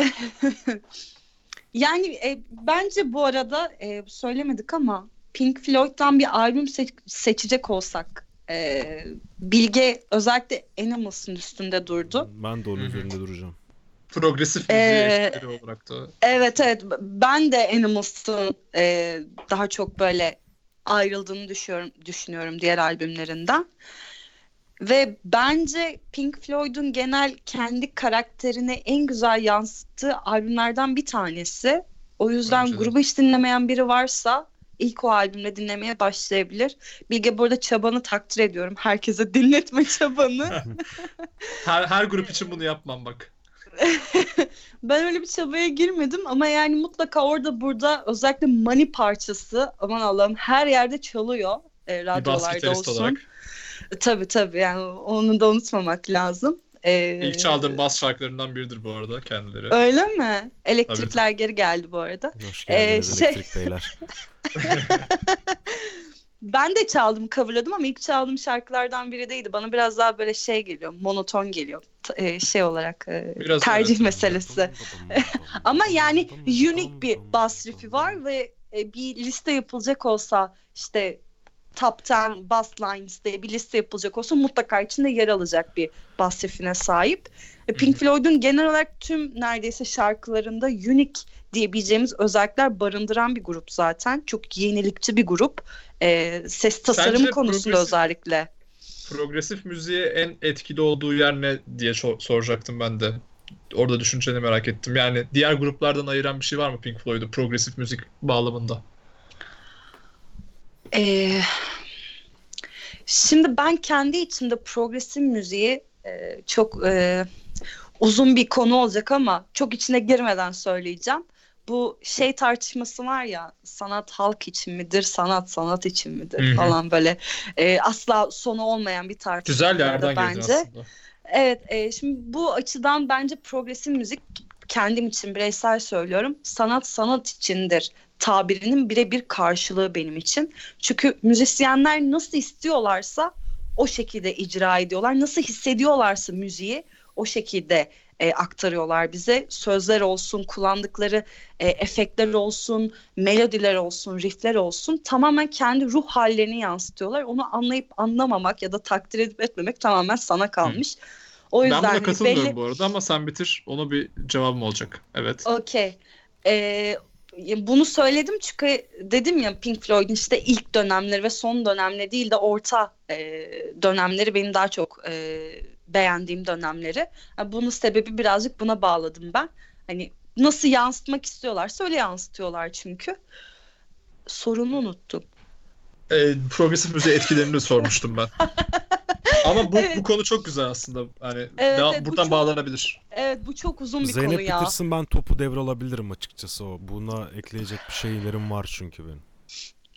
yani e, bence bu arada e, söylemedik ama Pink Floyd'dan bir albüm se- seçecek olsak e, Bilge özellikle Animals'ın üstünde durdu. Ben de onun üzerinde duracağım. Progresif müziği Ee, eşitleri olarak da. Evet evet ben de Animals'ın e, daha çok böyle ayrıldığını düşünüyorum, düşünüyorum diğer albümlerinden. Ve bence Pink Floyd'un genel kendi karakterini en güzel yansıttığı albümlerden bir tanesi. O yüzden Bence de. grubu hiç dinlemeyen biri varsa ilk o albümle dinlemeye başlayabilir. Bilge burada çabanı takdir ediyorum. Herkese dinletme çabanı. Her, her grup için bunu yapmam bak. Ben öyle bir çabaya girmedim ama yani mutlaka orada burada özellikle Money parçası aman Allah'ım her yerde çalıyor. E, radyolarda olsun. olarak. E, Tabii tabii yani onu da unutmamak lazım. Ee, İlk çaldığım bas şarkılarından biridir bu arada kendileri. Öyle mi? Elektrikler geri geldi bu arada. Hoş geldiniz Ee, şey- elektrik beyler. Ben de çaldım, coverladım ama ilk çaldığım şarkılardan biri değildi. Bana biraz daha böyle şey geliyor, monoton geliyor. T- e, şey olarak e, Biraz tercih evet. meselesi. Ama yani unique bir bass riff'i var ve e, bir liste yapılacak olsa işte top 10 bass lines diye bir liste yapılacak olsa mutlaka içinde yer alacak bir bass riff'ine sahip. E, Pink Floyd'un genel olarak tüm neredeyse şarkılarında unique diyebileceğimiz özellikler barındıran bir grup zaten. Çok yenilikçi bir grup. E, ses tasarımı Sence konusunda progresif- özellikle. Progresif müziğe en etkili olduğu yer ne diye sor- soracaktım ben de. Orada düşünceni merak ettim. Yani diğer gruplardan ayıran bir şey var mı Pink Floyd'u progresif müzik bağlamında? Ee, şimdi ben kendi içimde progresif müziği e, çok e, uzun bir konu olacak ama çok içine girmeden söyleyeceğim. Bu şey tartışması var ya sanat halk için midir, sanat sanat için midir Hı hı. falan böyle e, asla sonu olmayan bir tartışma Güzel yerden bence. aslında. Evet, e, şimdi bu açıdan bence progresif müzik kendim için bireysel söylüyorum. Sanat sanat içindir tabirinin birebir karşılığı benim için. Çünkü müzisyenler nasıl istiyorlarsa o şekilde icra ediyorlar. Nasıl hissediyorlarsa müziği o şekilde e, aktarıyorlar bize. Sözler olsun, kullandıkları e, efektler olsun, melodiler olsun, riffler olsun tamamen kendi ruh hallerini yansıtıyorlar. Onu anlayıp anlamamak ya da takdir edip etmemek tamamen sana kalmış. O yüzden Ben buna hani katılmıyorum belli- bu arada ama sen bitir. Ona bir cevabım olacak. Evet. Okey. Ee, bunu söyledim çünkü dedim ya Pink Floyd'un işte ilk dönemleri ve son dönemleri değil de orta e, dönemleri benim daha çok e, beğendiğim dönemleri. Ha, bunun sebebi birazcık buna bağladım ben. Hani nasıl yansıtmak istiyorlarsa öyle yansıtıyorlar çünkü. Sorunu unuttum. Ee, progresif müziğe etkilerini sormuştum ben. Ama bu, Evet. bu konu çok güzel aslında. Hani Evet, devam- evet, bu buradan çok- bağlanabilir. Evet bu çok uzun bir Zeynep konu ya. bitirsin ben topu devralabilirim açıkçası o. Buna ekleyecek bir şeylerim var çünkü benim.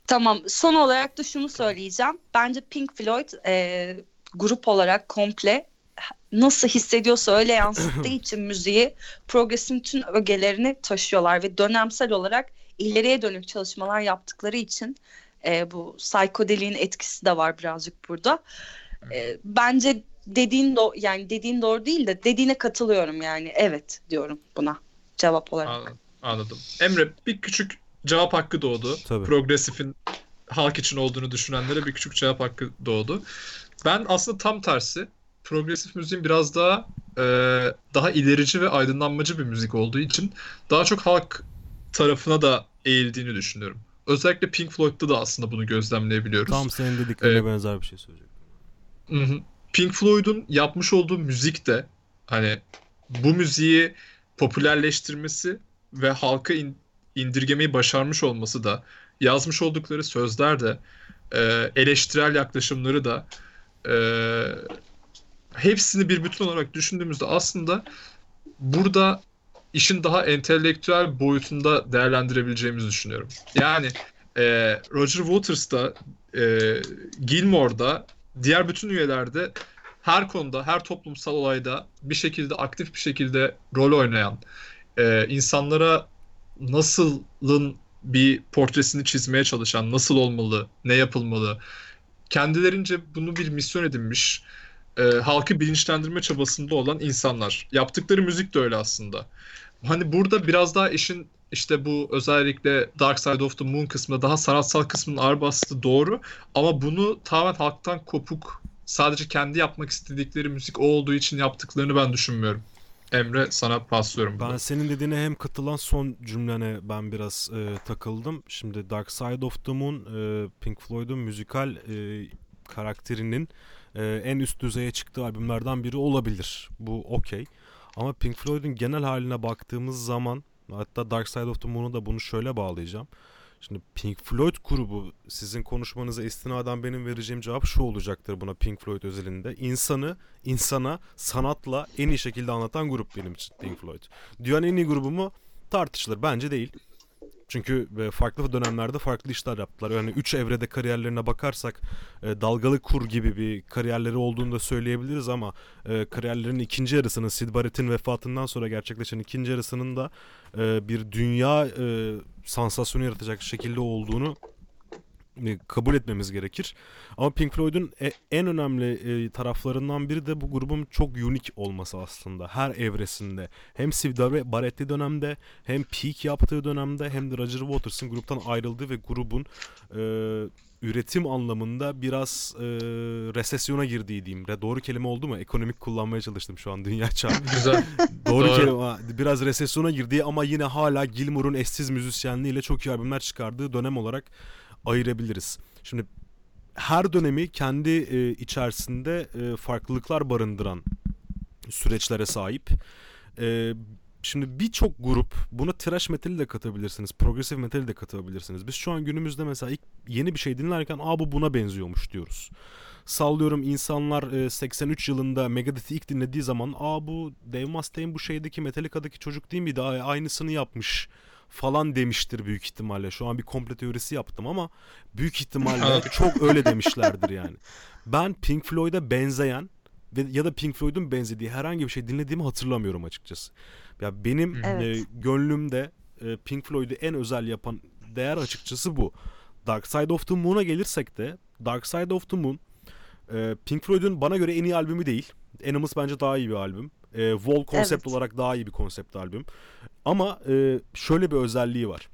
Tamam. Son olarak da şunu söyleyeceğim. Bence Pink Floyd e, grup olarak komple nasıl hissediyorsa öyle yansıttığı için müziği progresin tüm ögelerini taşıyorlar ve dönemsel olarak ileriye dönük çalışmalar yaptıkları için e, bu psikodeliğin etkisi de var birazcık burada. E, bence dediğin do yani dediğin doğru değil de dediğine katılıyorum yani evet diyorum buna cevap olarak. Anladım. Anladım. Emre bir küçük cevap hakkı doğdu. Tabii. Progresifin halk için olduğunu düşünenlere bir küçük cevap hakkı doğdu. Ben aslında tam tersi progresif müziğin biraz daha e, daha ilerici ve aydınlanmacı bir müzik olduğu için daha çok halk tarafına da eğildiğini düşünüyorum. Özellikle Pink Floyd'da da aslında bunu gözlemleyebiliyoruz. Tam senin dediklerine Ee, benzer bir şey söyleyecektim. Pink Floyd'un yapmış olduğu müzik de hani bu müziği popülerleştirmesi ve halka in- indirgemeyi başarmış olması da yazmış oldukları sözler de e, eleştirel yaklaşımları da e, hepsini bir bütün olarak düşündüğümüzde aslında burada işin daha entelektüel boyutunda değerlendirebileceğimizi düşünüyorum. Yani e, Roger Waters'da e, Gilmore'da diğer bütün üyelerde her konuda, her toplumsal olayda bir şekilde aktif bir şekilde rol oynayan, e, insanlara nasılın bir portresini çizmeye çalışan, nasıl olmalı, ne yapılmalı, kendilerince bunu bir misyon edinmiş, e, halkı bilinçlendirme çabasında olan insanlar. Yaptıkları müzik de öyle aslında. Hani burada biraz daha işin işte bu özellikle Dark Side of the Moon kısmında daha sanatsal kısmının ağır bastığı doğru. Ama bunu tamamen halktan kopuk sadece kendi yapmak istedikleri müzik olduğu için yaptıklarını ben düşünmüyorum. Emre sana paslıyorum Ben bunu. senin dediğine hem katılan son cümlene ben biraz e, takıldım. Şimdi Dark Side of the Moon e, Pink Floyd'un müzikal e, karakterinin e, en üst düzeye çıktığı albümlerden biri olabilir. Bu okey. Ama Pink Floyd'un genel haline baktığımız zaman hatta Dark Side of the Moon'a da bunu şöyle bağlayacağım. Şimdi Pink Floyd grubu sizin konuşmanıza istinaden benim vereceğim cevap şu olacaktır buna Pink Floyd özelinde. İnsanı insana sanatla en iyi şekilde anlatan grup benim için Pink Floyd. Dünyanın en iyi grubu mu? Tartışılır. Bence değil. Çünkü e, farklı dönemlerde farklı işler yaptılar. Yani üç evrede kariyerlerine bakarsak e, dalgalı kur gibi bir kariyerleri olduğunu da söyleyebiliriz ama e, kariyerlerinin ikinci yarısının Sid Barrett'in vefatından sonra gerçekleşen ikinci yarısının da bir dünya sansasyonu yaratacak şekilde olduğunu kabul etmemiz gerekir. Ama Pink Floyd'un e- en önemli e, taraflarından biri de bu grubun çok unik olması aslında. Her evresinde. Hem Sid Barrett'li dönemde hem peak yaptığı dönemde hem de Roger Waters'ın gruptan ayrıldığı ve grubun e, üretim anlamında biraz e, resesyona girdiği diyeyim. Doğru kelime oldu mu? Ekonomik kullanmaya çalıştım şu an dünya çağı. Güzel. Doğru, Doğru. kelime. Biraz resesyona girdiği ama yine hala Gilmour'un eşsiz müzisyenliğiyle çok iyi albümler çıkardığı dönem olarak ayırabiliriz. Şimdi her dönemi kendi e, içerisinde e, farklılıklar barındıran süreçlere sahip. E, şimdi birçok grup buna thrash metali de katabilirsiniz, progressive metali de katabilirsiniz. Biz şu an günümüzde mesela ilk yeni bir şey dinlerken aa bu buna benziyormuş diyoruz. Sallıyorum insanlar e, 83 yılında Megadeth'i ilk dinlediği zaman aa bu Dave Mustaine bu şeydeki Metallica'daki çocuk değil miydi? Aa, aynısını yapmış falan demiştir büyük ihtimalle. Şu an bir komple teorisi yaptım ama büyük ihtimalle çok öyle demişlerdir yani. Ben Pink Floyd'a benzeyen ve ya da Pink Floyd'un benzediği herhangi bir şey dinlediğimi hatırlamıyorum açıkçası. Ya benim Evet. e, gönlümde e, Pink Floyd'u en özel yapan değer açıkçası bu. Dark Side of the Moon'a gelirsek de Dark Side of the Moon e, Pink Floyd'un bana göre en iyi albümü değil. Animals bence daha iyi bir albüm. E, Wall konsept Evet. olarak daha iyi bir konsept albüm. Ama e, şöyle bir özelliği var.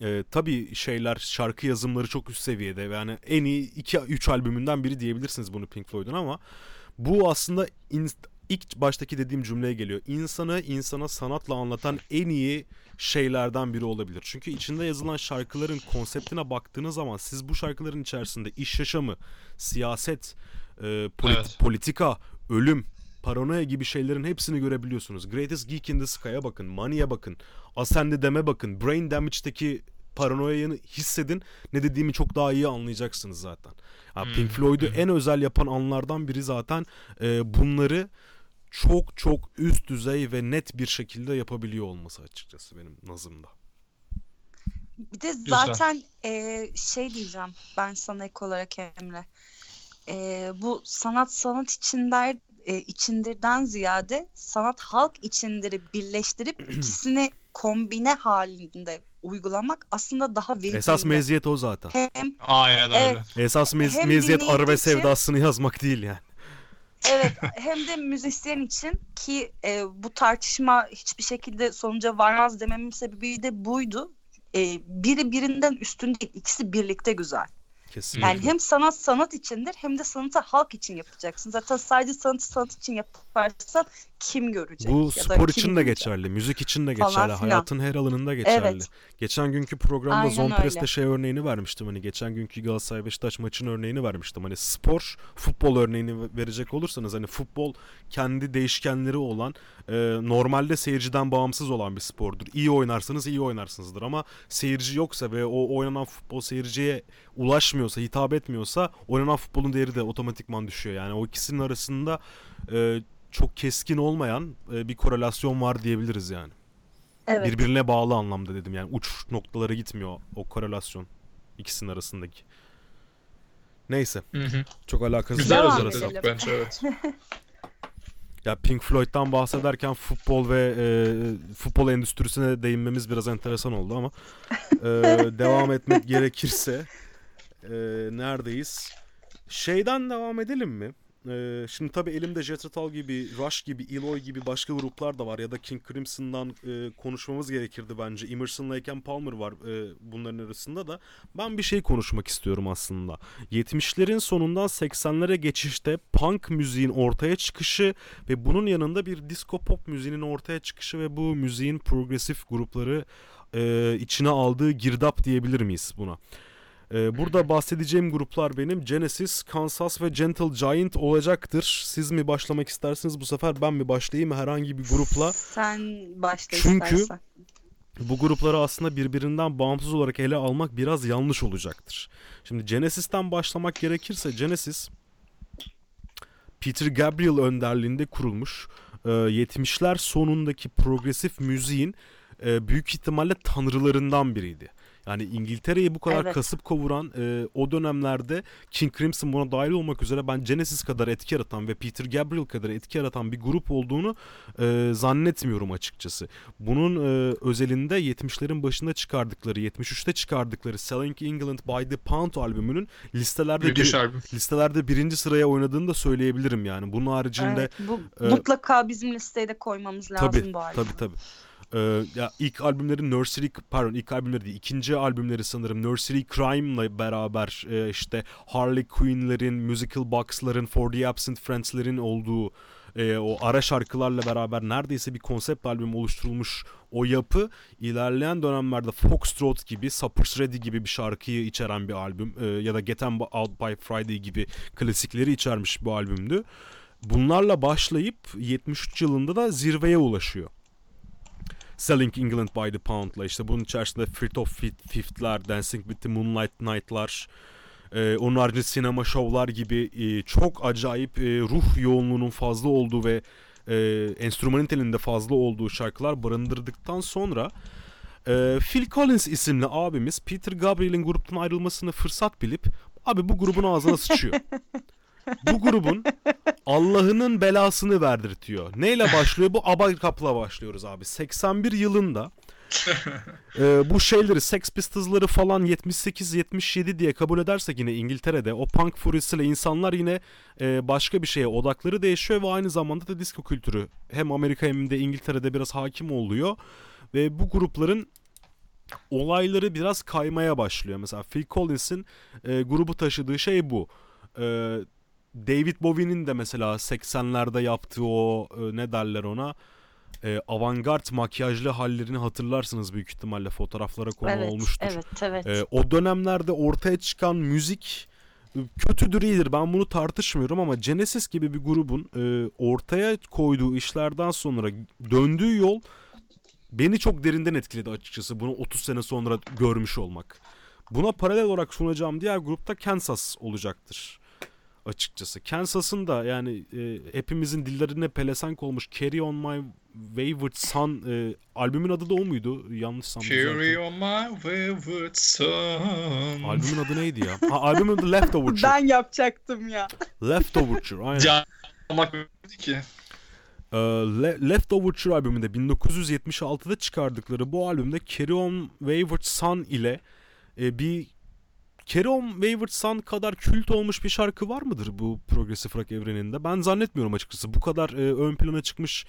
E, tabii şeyler şarkı yazımları çok üst seviyede. Yani en iyi 2-3 albümünden biri diyebilirsiniz bunu Pink Floyd'un ama bu aslında in- ilk baştaki dediğim cümleye geliyor. İnsanı insana sanatla anlatan en iyi şeylerden biri olabilir. Çünkü içinde yazılan şarkıların konseptine baktığınız zaman siz bu şarkıların içerisinde iş yaşamı, siyaset, e, polit- Evet. politika, ölüm, paranoya gibi şeylerin hepsini görebiliyorsunuz. Greatest Geek in the Sky'a bakın, Money'e bakın, Ascend'i deme bakın, Brain Damage'deki paranoyayı hissedin. Ne dediğimi çok daha iyi anlayacaksınız zaten. Ya Hmm, Pink Floyd'u hmm. en özel yapan anlardan biri zaten e, bunları çok çok üst düzey ve net bir şekilde yapabiliyor olması açıkçası benim nazımda. Bir de zaten e, şey diyeceğim ben sana ek olarak Emre. E, bu sanat sanat içindir, e, içindirden ziyade sanat halk içindiri birleştirip ikisini kombine halinde uygulamak aslında daha verimli. Esas meziyet o zaten. Hem Aynen öyle. Evet. Esas mez- Hem meziyet arı ve sevdasını yazmak değil yani. Evet hem de müzisyen için ki e, bu tartışma hiçbir şekilde sonuca varmaz dememin sebebi de buydu. E, biri birinden üstün değil. ikisi birlikte güzel. Kesinlikle. Yani hem sanat sanat içindir hem de sanatı halk için yapacaksın. Zaten sadece sanatı sanat için yaparsan kim görecek? Bu ya spor için de geçerli, müzik için de Falan geçerli, filan. hayatın her alanında geçerli. Evet. Geçen günkü programda Aynen Zonpres'te öyle. şey örneğini vermiştim hani geçen günkü Galatasaray Beşiktaş maçının örneğini vermiştim. Hani spor, futbol örneğini verecek olursanız hani futbol kendi değişkenleri olan e, normalde seyirciden bağımsız olan bir spordur. İyi oynarsanız iyi oynarsınızdır ama seyirci yoksa ve o oynanan futbol seyirciye ulaşmıyorsa, hitap etmiyorsa oynanan futbolun değeri de otomatikman düşüyor. Yani o ikisinin arasında e, çok keskin olmayan e, bir korelasyon var diyebiliriz yani. Evet. Birbirine bağlı anlamda dedim yani uç noktalara gitmiyor o korelasyon ikisinin arasındaki. Neyse Hı hı. çok alakasız Güzel saptık. bence evet. Ya Pink Floyd'dan bahsederken futbol ve e, futbol endüstrisine değinmemiz biraz enteresan oldu ama e, devam etmek gerekirse e, neredeyiz? Şeyden devam edelim mi? E, şimdi tabii elimde Jethro Tull gibi, Rush gibi, Eloy gibi başka gruplar da var ya da King Crimson'dan e, konuşmamız gerekirdi bence. Emerson Lake and Palmer var e, bunların arasında da. Ben bir şey konuşmak istiyorum aslında. 70'lerin sonundan 80'lere geçişte punk müziğin ortaya çıkışı ve bunun yanında bir disco pop müziğinin ortaya çıkışı ve bu müziğin progresif grupları e, içine aldığı girdap diyebilir miyiz buna? E, burada bahsedeceğim gruplar benim Genesis, Kansas ve Gentle Giant olacaktır. Siz mi başlamak istersiniz bu sefer ben mi başlayayım herhangi bir grupla? Sen başla Çünkü- istersen. bu grupları aslında birbirinden bağımsız olarak ele almak biraz yanlış olacaktır. Şimdi Genesis'ten başlamak gerekirse Genesis Peter Gabriel önderliğinde kurulmuş e, 70'ler sonundaki progresif müziğin e, büyük ihtimalle tanrılarından biriydi. Yani İngiltere'yi bu kadar Evet. kasıp kavuran e, o dönemlerde King Crimson buna dahil olmak üzere ben Genesis kadar etki yaratan ve Peter Gabriel kadar etki yaratan bir grup olduğunu e, zannetmiyorum açıkçası. Bunun e, özelinde 70'lerin başında çıkardıkları, 73'te çıkardıkları Selling England by the Pound albümünün listelerde Müthiş bir- albüm. listelerde birinci sıraya oynadığını da söyleyebilirim yani. Bunun haricinde Evet, bu e, mutlaka bizim listeye de koymamız lazım Tabii, bu albümü. tabii tabii. Ee, ya ilk albümleri Nursery pardon ilk albümleri değil ikinci albümleri sanırım Nursery Crime'la beraber e, işte Harley Quinn'lerin, Musical Box'ların, For the Absent Friends'lerin olduğu e, o ara şarkılarla beraber neredeyse bir konsept albüm oluşturulmuş o yapı ilerleyen dönemlerde Foxtrot gibi, Supper's Ready gibi bir şarkıyı içeren bir albüm e, ya da Get Out by Friday gibi klasikleri içermiş bir albümdü. Bunlarla başlayıp 73 yılında da zirveye ulaşıyor. Selling England by the Pound'la işte bunun içerisinde of Fifth- Fifth'ler, Dancing with the Moonlight Night'lar, e, onun haricinde sinema şovlar gibi e, çok acayip e, ruh yoğunluğunun fazla olduğu ve e, enstrümantalinin de fazla olduğu şarkılar barındırdıktan sonra e, Phil Collins isimli abimiz Peter Gabriel'in gruptan ayrılmasını fırsat bilip abi bu grubun ağzına sıçıyor. bu grubun Allah'ının belasını verdirtiyor. Neyle başlıyor? Bu Abakap'la başlıyoruz abi. 81 yılında e, bu şeyleri Sex Pistols'ları falan 78-77 diye kabul edersek yine İngiltere'de o punk furyasıyla insanlar yine e, başka bir şeye odakları değişiyor ve aynı zamanda da disco kültürü hem Amerika hem de İngiltere'de biraz hakim oluyor ve bu grupların olayları biraz kaymaya başlıyor. Mesela Phil Collins'in e, grubu taşıdığı şey bu. E, David Bowie'nin de mesela 80'lerde yaptığı o e, ne derler ona e, avantgard makyajlı hallerini hatırlarsınız büyük ihtimalle fotoğraflara konu evet, olmuştur. Evet, evet. E, o dönemlerde ortaya çıkan müzik e, kötüdür iyidir ben bunu tartışmıyorum ama Genesis gibi bir grubun e, ortaya koyduğu işlerden sonra döndüğü yol beni çok derinden etkiledi açıkçası bunu 30 sene sonra görmüş olmak. Buna paralel olarak sunacağım diğer grupta Kansas olacaktır açıkçası. Kansas'ın da yani e, hepimizin dillerine pelesenk olmuş Carry On My Wayward Son e, albümün adı da o muydu? Yanlışsam Carry düzeltin. on my wayward son. Albümün adı neydi ya? Ha, albümün adı Leftoverture. Ben yapacaktım ya. Leftoverture aynen. Can almak ki. Ee, Le- Leftoverture albümünde 1976'da çıkardıkları bu albümde Carry On Wayward Son ile e, bir On Wayward Son kadar kült olmuş bir şarkı var mıdır bu progresif rock evreninde? Ben zannetmiyorum açıkçası. Bu kadar e, ön plana çıkmış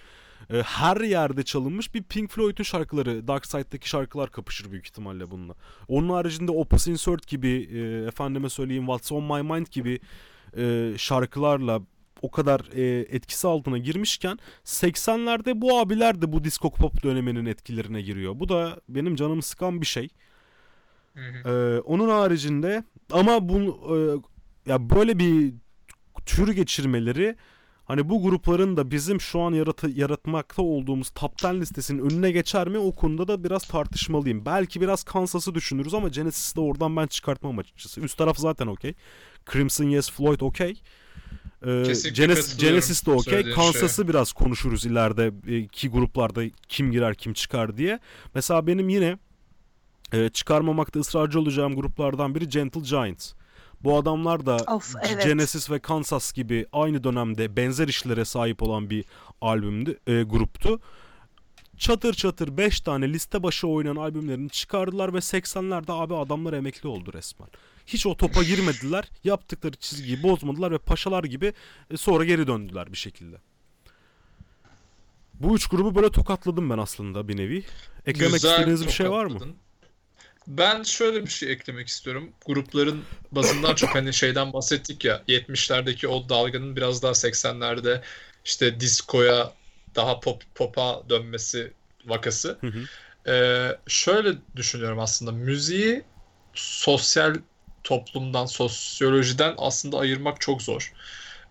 e, her yerde çalınmış bir Pink Floyd'un şarkıları Dark Side'daki şarkılar kapışır büyük ihtimalle bununla. Onun haricinde Opus Insert gibi e, efendime söyleyeyim What's On My Mind gibi e, şarkılarla o kadar e, etkisi altına girmişken 80'lerde bu abiler de bu disco pop döneminin etkilerine giriyor. Bu da benim canımı sıkan bir şey. Ee, onun haricinde ama bu e, ya böyle bir tür geçirmeleri hani bu grupların da bizim şu an yaratı, yaratmakta olduğumuz top 10 listesinin önüne geçer mi o konuda da biraz tartışmalıyım. Belki biraz Kansas'ı düşünürüz ama Genesis'i de oradan ben çıkartmam açıkçası. Üst taraf zaten okey. Crimson Yes Floyd okey. Ee, Kesinlikle Genes- katılıyorum Genesis de okey. Kansas'ı biraz konuşuruz ileride e, iki gruplarda kim girer kim çıkar diye. Mesela benim yine e, çıkarmamakta ısrarcı olacağım gruplardan biri Gentle Giant. Bu adamlar da Of, evet. Genesis ve Kansas gibi aynı dönemde benzer işlere sahip olan bir albümdü, e, gruptu. Çatır çatır 5 tane liste başı oynayan albümlerini çıkardılar ve 80'lerde abi adamlar emekli oldu resmen. Hiç o topa girmediler, yaptıkları çizgiyi bozmadılar ve paşalar gibi e, sonra geri döndüler bir şekilde. Bu üç grubu böyle tokatladım ben aslında bir nevi. Eklemek Güzel istediğiniz bir şey var mı? Ben şöyle bir şey eklemek istiyorum. Grupların bazından çok hani şeyden bahsettik ya 70'lerdeki o dalganın biraz daha 80'lerde işte diskoya daha pop pop'a dönmesi vakası. Hı hı. Ee, şöyle düşünüyorum aslında müziği sosyal toplumdan, sosyolojiden aslında ayırmak çok zor.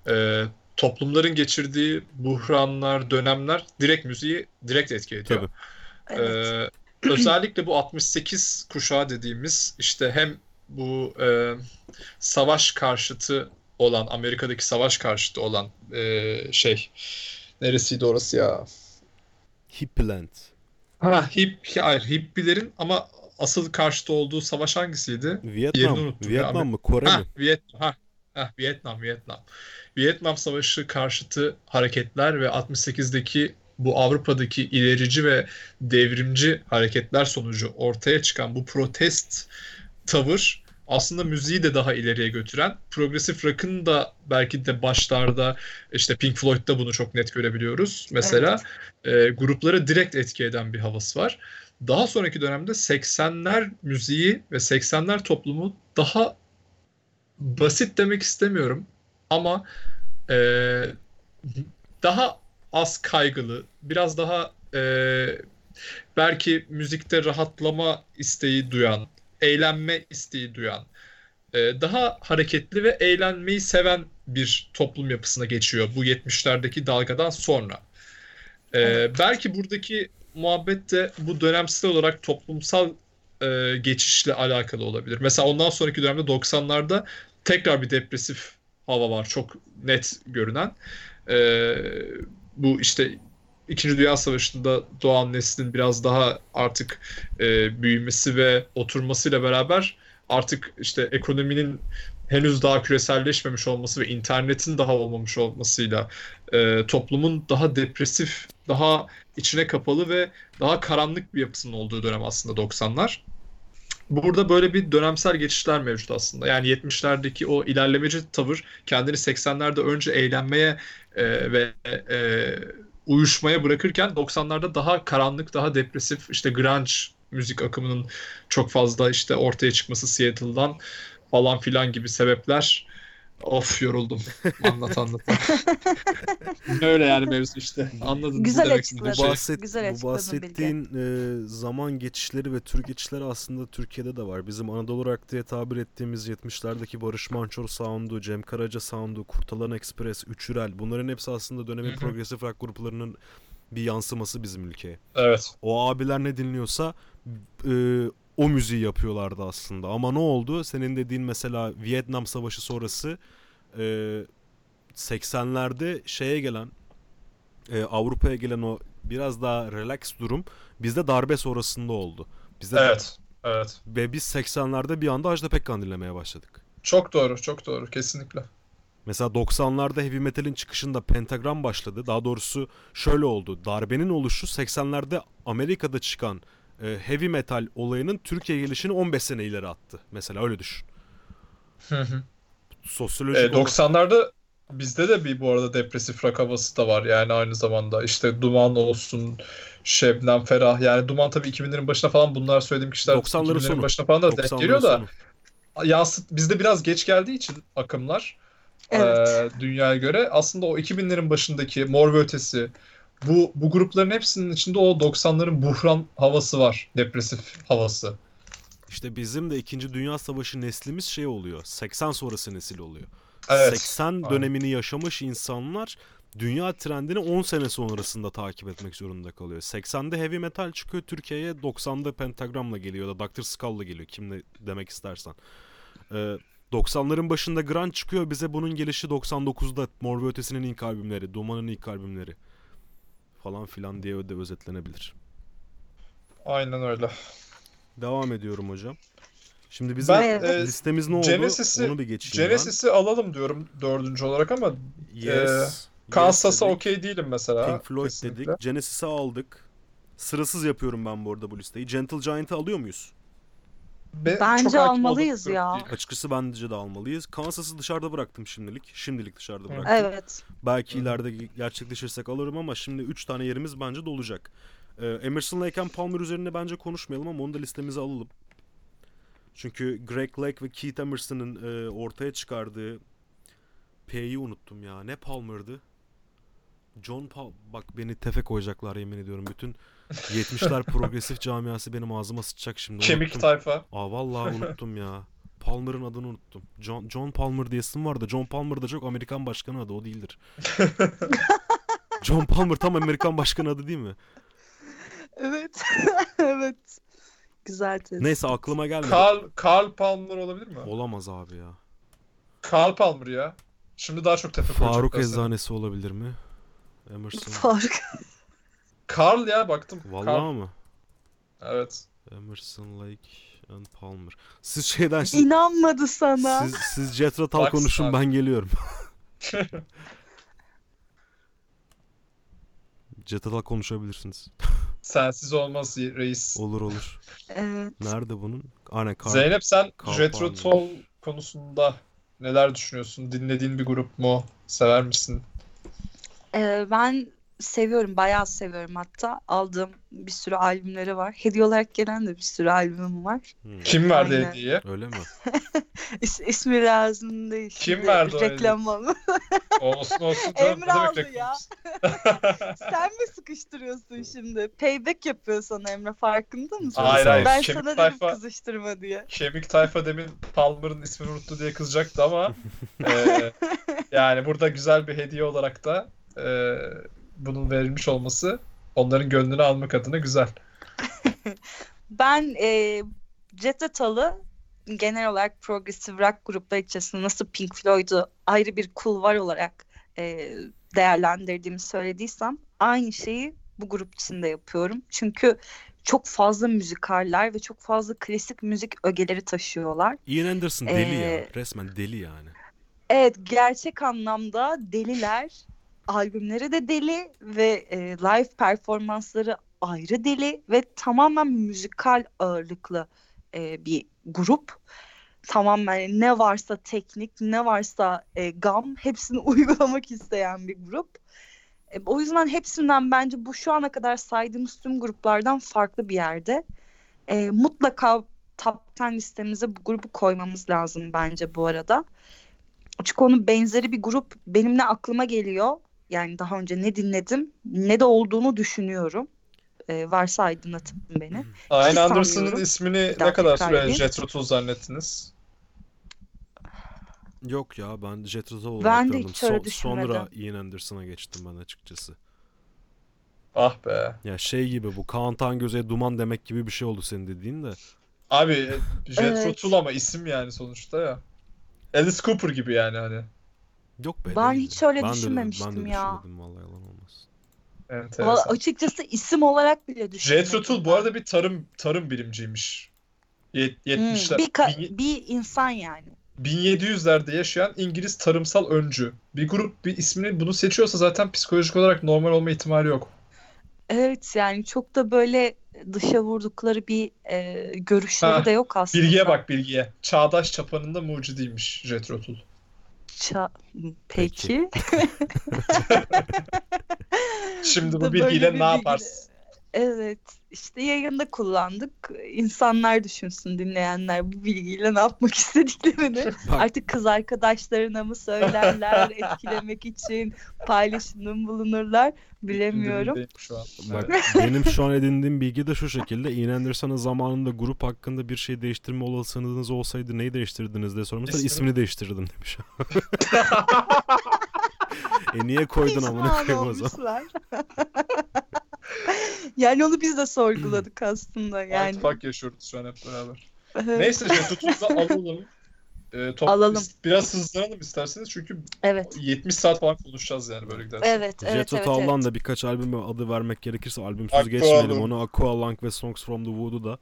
Ee, toplumların geçirdiği buhranlar, dönemler direkt müziği direkt etki ediyor. Tabii. Evet. Ee, özellikle bu 68 kuşağı dediğimiz işte hem bu e, savaş karşıtı olan Amerika'daki savaş karşıtı olan e, şey neresiydi orası ya? Hippieland. Ha hip, hayır hippilerin ama asıl karşıtı olduğu savaş hangisiydi? Vietnam. unuttum ya. Vietnam mı? Kore Ha mi? Vietnam. Ha, ha Vietnam, Vietnam. Vietnam Savaşı karşıtı hareketler ve 68'deki bu Avrupa'daki ilerici ve devrimci hareketler sonucu ortaya çıkan bu protest tavır aslında müziği de daha ileriye götüren, progresif rock'ın da belki de başlarda işte Pink Floyd'da bunu çok net görebiliyoruz. Mesela e, grupları direkt etki eden bir havası var. Daha sonraki dönemde 80'ler müziği ve 80'ler toplumu daha basit demek istemiyorum ama e, daha az kaygılı, biraz daha e, belki müzikte rahatlama isteği duyan, eğlenme isteği duyan, e, daha hareketli ve eğlenmeyi seven bir toplum yapısına geçiyor bu 70'lerdeki dalgadan sonra. E, Evet. Belki buradaki muhabbet de bu dönemsel olarak toplumsal e, geçişle alakalı olabilir. Mesela ondan sonraki dönemde 90'larda tekrar bir depresif hava var çok net görünen. E, bu işte İkinci Dünya Savaşı'nda doğan neslin biraz daha artık e, büyümesi ve oturmasıyla beraber artık işte ekonominin henüz daha küreselleşmemiş olması ve internetin daha olmamış olmasıyla e, toplumun daha depresif, daha içine kapalı ve daha karanlık bir yapısının olduğu dönem aslında 90'lar. Burada böyle bir dönemsel geçişler mevcut aslında. Yani 70'lerdeki o ilerlemeci tavır kendini 80'lerde önce eğlenmeye e, ve e, uyuşmaya bırakırken 90'larda daha karanlık, daha depresif işte grunge müzik akımının çok fazla işte ortaya çıkması Seattle'dan falan filan gibi sebepler. Of yoruldum. Anlat anlat. Öyle yani mevzu işte. Anladın Güzel demek açıkladın. Bu, şey. bahset, Güzel bu bahsettiğin e, zaman geçişleri ve tür geçişleri aslında Türkiye'de de var. Bizim Anadolu Rock diye tabir ettiğimiz 70'lerdeki Barış Manço sound'u, Cem Karaca sound'u, Kurtalan Express, Üçürel bunların hepsi aslında dönemin progresif rock gruplarının bir yansıması bizim ülkeye. Evet. O abiler ne dinliyorsa e, o müziği yapıyorlardı aslında. Ama ne oldu? Senin dediğin mesela Vietnam Savaşı sonrası e, 80'lerde şeye gelen e, Avrupa'ya gelen o biraz daha relax durum bizde darbe sonrasında oldu. Bizde Evet. Evet. ve biz 80'lerde bir anda Ajda Pekkan dinlemeye başladık. Çok doğru, çok doğru. Kesinlikle. Mesela 90'larda heavy metal'in çıkışında pentagram başladı. Daha doğrusu şöyle oldu. Darbenin oluşu 80'lerde Amerika'da çıkan e, heavy metal olayının Türkiye gelişini 15 sene ileri attı. Mesela öyle düşün. Hı hı. Sosyolojik E, olarak- 90'larda bizde de bir bu arada depresif rock havası da var yani aynı zamanda. İşte Duman olsun, Şebnem Ferah. Yani Duman tabii 2000'lerin başına falan bunlar söylediğim kişiler 90'ların 2000'lerin sonu. başına falan da denk 90'ların geliyor da sonu. yansıt bizde biraz geç geldiği için akımlar Evet. e, dünyaya göre aslında o 2000'lerin başındaki Mor ve Ötesi bu bu grupların hepsinin içinde o 90'ların buhran havası var. Depresif havası. İşte bizim de 2. Dünya Savaşı neslimiz şey oluyor. 80 sonrası nesil oluyor. Evet. 80 aynen. dönemini yaşamış insanlar dünya trendini 10 sene sonrasında takip etmek zorunda kalıyor. 80'de heavy metal çıkıyor Türkiye'ye 90'da pentagramla geliyor da Dr. Skull'la geliyor kim ne demek istersen. Ee, 90'ların başında grunge çıkıyor bize bunun gelişi 99'da Mor ve Ötesi'nin ilk albümleri, Duman'ın ilk albümleri falan filan diye de özetlenebilir. Aynen öyle. Devam ediyorum hocam. Şimdi bizim Ben e, listemiz ne oldu? Genesis'i Onu bir geçeyim ben. Genesis'i alalım diyorum dördüncü olarak ama Yes. Kansas'a yes okey değilim mesela. Pink Floyd kesinlikle. dedik. Genesis'i aldık. Sırasız yapıyorum ben bu arada bu listeyi. Gentle Giant'ı alıyor muyuz? Be- Bence almalıyız ya. Açıkçası bence de almalıyız. Kansas'ı dışarıda bıraktım şimdilik. Şimdilik dışarıda bıraktım. Evet. Belki ileride gerçekleşirsek alırım ama şimdi 3 tane yerimiz bence dolacak. Ee, Emerson Lake and Palmer üzerine bence konuşmayalım ama onu da listemize alalım. Çünkü Greg Lake ve Keith Emerson'ın e, ortaya çıkardığı P'yi unuttum ya. Ne Palmer'dı? John Paul bak beni tefe koyacaklar yemin ediyorum. Bütün 70'ler progresif camiası benim ağzıma sıçacak şimdi. Kemik Unuttum. tayfa. Aa vallahi unuttum ya. Palmer'ın adını unuttum. John, John Palmer diye isim vardı. John Palmer da çok Amerikan başkanı adı o değildir. John Palmer tam Amerikan başkanı adı değil mi? Evet. evet. Güzel tespit. Neyse aklıma gelmedi. Carl, Carl Palmer olabilir mi? Olamaz abi ya. Carl Palmer ya. Şimdi daha çok tepe Faruk koyacaklar. Eczanesi olabilir mi? Emerson. Fark. Carl ya baktım. Vallahi Carl. mı? Evet. Emerson Lake and Palmer. Siz şeyden İnanmadı sana. siz, siz Tull Rockstar. konuşun ben geliyorum. Jethro Tull konuşabilirsiniz. Sensiz olmaz reis. Olur olur. Evet. Nerede bunun? Aynen Carl. Zeynep sen Carl. Toll konusunda neler düşünüyorsun? Dinlediğin bir grup mu? Sever misin? Ee, ben seviyorum, bayağı seviyorum hatta. Aldığım bir sürü albümleri var. Hediye olarak gelen de bir sürü albümüm var. Hmm, Kim verdi Aynen. hediye? Öyle mi? İs, ismi lazım değil. Kim Şimdi verdi o Reklam olma. Olsun olsun. Emre aldı ya. Sen mi sıkıştırıyorsun şimdi? Payback yapıyor sana Emre farkında mısın? Hayır hayır. Ben Kemik sana dedim tayfa, kızıştırma diye. Kemik tayfa demin Palmer'ın ismini unuttu diye kızacaktı ama e, yani burada güzel bir hediye olarak da e, bunun verilmiş olması onların gönlünü almak adına güzel. Ben e, Jet genel olarak progressive rock gruplar içerisinde nasıl Pink Floyd'u ayrı bir kulvar olarak e, değerlendirdiğimi söylediysem aynı şeyi bu grup içinde yapıyorum. Çünkü çok fazla müzikaller ve çok fazla klasik müzik ögeleri taşıyorlar. Ian Anderson deli ya. Ee, Resmen deli yani. Evet gerçek anlamda deliler. Albümleri de deli ve e, live performansları ayrı deli ve tamamen müzikal ağırlıklı e, bir grup. Tamamen ne varsa teknik, ne varsa e, gam hepsini uygulamak isteyen bir grup. E, o yüzden hepsinden bence bu şu ana kadar saydığımız tüm gruplardan farklı bir yerde. E, mutlaka top 10 listemize bu grubu koymamız lazım bence bu arada. Çünkü onun benzeri bir grup benim ne aklıma geliyor. Yani daha önce ne dinledim ne de olduğunu düşünüyorum. Ee, varsa aydınlatın beni. Aynen Hiç Anderson'ın ismini ne kadar süre. Jethro Tull zannettiniz? Yok ya ben Jethro Tull olarak Ben de tanıdım. hiç öyle So- sonra. Ian Anderson'a geçtim ben açıkçası. Ah be. Ya şey gibi bu Kaan Tangöze'ye duman demek gibi bir şey oldu senin dediğin de. Abi e, Jethro Evet. Tull ama isim yani sonuçta ya. Alice Cooper gibi yani hani. Yok be Ben değildi. hiç öyle Ben de düşünmemiştim ben de ya. düşünmedim vallahi yalan. Valla Enteresan. açıkçası isim olarak bile düşünmedim. Jethro Tull bu arada bir tarım tarım bilimciymiş. Yet- Hmm, 70'ler bir, ka- bir insan yani. 1700'lerde yaşayan İngiliz tarımsal öncü. Bir grup bir ismini bunu seçiyorsa zaten psikolojik olarak normal olma ihtimali yok. Evet yani çok da böyle dışa vurdukları bir e, görüşleri Ha, de yok aslında. Bilgiye bak bilgiye. Çağdaş çapanında mucidiymiş Jethro Tull. Ça- Peki. Şimdi Da bu bilgiyle ne yaparsın? Evet işte yayında kullandık. İnsanlar düşünsün dinleyenler bu bilgiyle ne yapmak istediklerini. Bak. Artık kız arkadaşlarına mı söylerler etkilemek için paylaşımda bulunurlar bilemiyorum. Gündemindeyim Şu an. Bak benim şu an edindiğim bilgi de şu şekilde. Ian Anderson'ın zamanında grup hakkında bir şey değiştirme olasılığınız olsaydı neyi değiştirdiniz diye sormuşlar. İsmini- İsmini değiştirdim demiş. e niye koydun amına koyayım o zaman? yani onu biz de sorguladık aslında yani. Mindfuck yaşıyoruz şu an hep beraber. Neyse Jethro Tull'da alalım. Ee, top- Alalım. Biraz hızlanalım isterseniz çünkü Evet. 70 saat falan konuşacağız yani böyle giderse. Evet, evet, Jethro evet, evet. da birkaç albüm adı vermek gerekirse albümsüz Aqua geçmeyelim onu. Aqua Lung ve Songs from the Voodoo da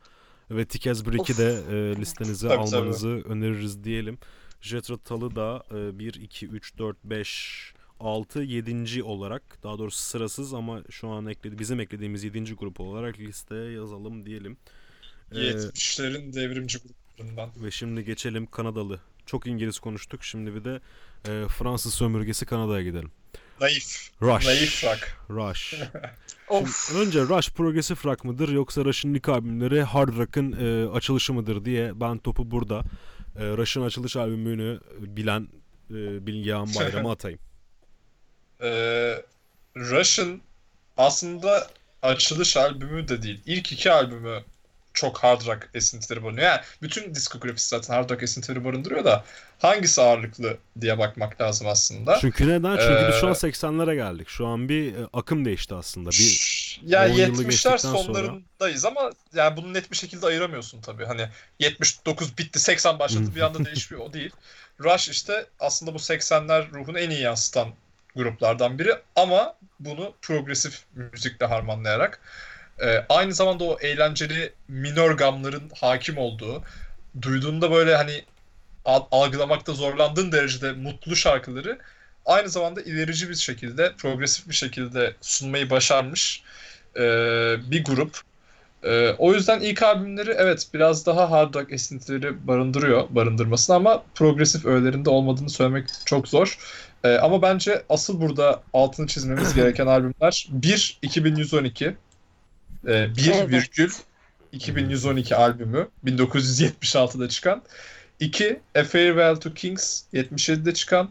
ve Brick'i Of. de e, listenize Tabii, almanızı öneririz diyelim. Jethro Tull'ı da e, 1, 2, 3, 4, 5, 6, 7. olarak daha doğrusu sırasız ama şu an ekledi, bizim eklediğimiz 7. grup olarak listeye yazalım diyelim. E, 70'lerin devrimci gruplarından. ve şimdi geçelim Kanadalı. Çok İngiliz konuştuk. Şimdi bir de e, Fransız sömürgesi Kanada'ya gidelim. Naif. Rush. Naif rock. Rush. Of. Şimdi önce Rush progresif rock mıdır yoksa Rush'ın ilk albümleri hard rock'ın e, açılışı mıdır diye ben topu burada e, Rush'ın açılış albümünü bilen e, Bilgehan Bayram'a atayım. Ee, Rush'ın aslında açılış albümü de değil. İlk iki albümü çok hard rock esintileri barındırıyor. Yani bütün diskografisi zaten hard rock esintileri barındırıyor da hangisi ağırlıklı diye bakmak lazım aslında. Çünkü neden? Çünkü biz şu an Ee, 80'lere geldik. Şu an bir e, akım değişti aslında. Bir Şşş, ya 10 yılı 70'ler geçtikten sonlarındayız ama yani bunu net bir şekilde ayıramıyorsun tabii. Hani 79 bitti 80 başladı bir anda değişiyor o değil. Rush işte aslında bu 80'ler ruhunu en iyi yansıtan gruplardan biri ama bunu progresif müzikle harmanlayarak Ee, aynı zamanda o eğlenceli minor gamların hakim olduğu, duyduğunda böyle hani al- algılamakta zorlandığın derecede mutlu şarkıları aynı zamanda ilerici bir şekilde, progresif bir şekilde sunmayı başarmış e, bir grup. E, o yüzden ilk albümleri evet biraz daha hard rock esintileri barındırıyor, barındırmasına ama progresif öğelerinde olmadığını söylemek çok zor. E, ama bence asıl burada altını çizmemiz gereken albümler 1 2112 e, 1 Evet. virgül 2112 albümü 1976'da çıkan 2 A Farewell to Kings 77'de çıkan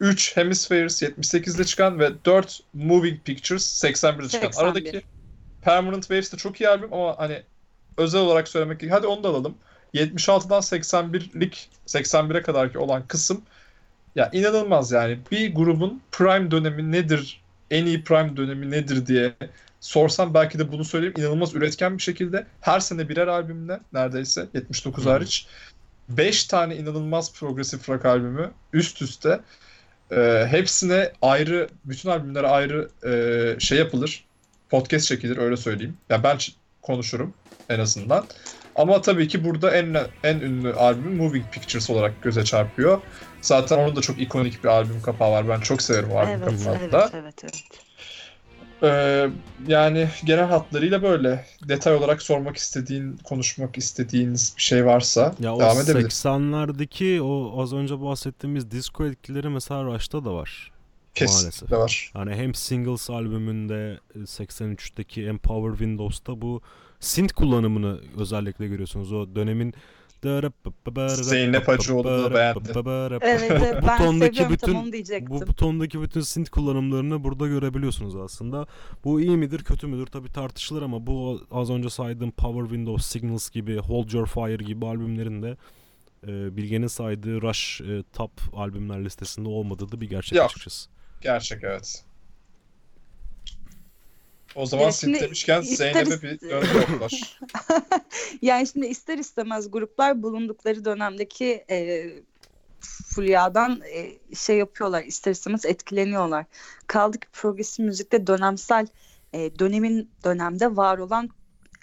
3 Hemispheres 78'de çıkan ve 4 Moving Pictures 81'de çıkan. 81. Aradaki Permanent Waves de çok iyi albüm ama hani özel olarak söylemek hadi onu da alalım. 76'dan 81'lik 81'e kadarki olan kısım ya inanılmaz yani. Bir grubun prime dönemi nedir? En iyi prime dönemi nedir diye sorsam belki de bunu söyleyeyim. İnanılmaz üretken bir şekilde her sene birer albümle neredeyse 79 Hı hı. hariç 5 tane inanılmaz progresif rock albümü üst üste e, hepsine ayrı bütün albümlere ayrı e, şey yapılır. Podcast çekilir öyle söyleyeyim. Ya ben konuşurum en azından. Ama tabii ki burada en en ünlü albüm Moving Pictures olarak göze çarpıyor. Zaten onun da çok ikonik bir albüm kapağı var. Ben çok severim o albüm Evet, kapağını evet, da. evet, evet. Ee, yani genel hatlarıyla böyle. Detay olarak sormak istediğin, konuşmak istediğiniz bir şey varsa Ya devam edebiliriz. 80'lerdeki o az önce bahsettiğimiz disco etkileri mesela Rush'ta da var. Kesinlikle var. Yani hem Singles albümünde e, 83'teki Empower Windows'ta bu synth kullanımını özellikle görüyorsunuz. O dönemin Zeynep Hacıoğlu da beğendi. Evet, evet Bu ben tondaki seviyorum bütün- tam onu diyecektim. Bu butondaki bütün synth kullanımlarını burada görebiliyorsunuz aslında. Bu iyi midir kötü müdür tabii tartışılır ama bu az önce saydığım Power Windows, Signals gibi, Hold Your Fire gibi albümlerin de e, Bilge'nin saydığı Rush e, top albümler listesinde olmadığı da bir gerçek Yok. açıkçası. Gerçek evet. O zaman Ya synth şimdi demişken Zeynep'e bir döndüler. Yani şimdi ister istemez gruplar bulundukları dönemdeki e, fulyadan e, şey yapıyorlar, ister istemez etkileniyorlar. Kaldı ki progresif müzikte dönemsel e, dönemin dönemde var olan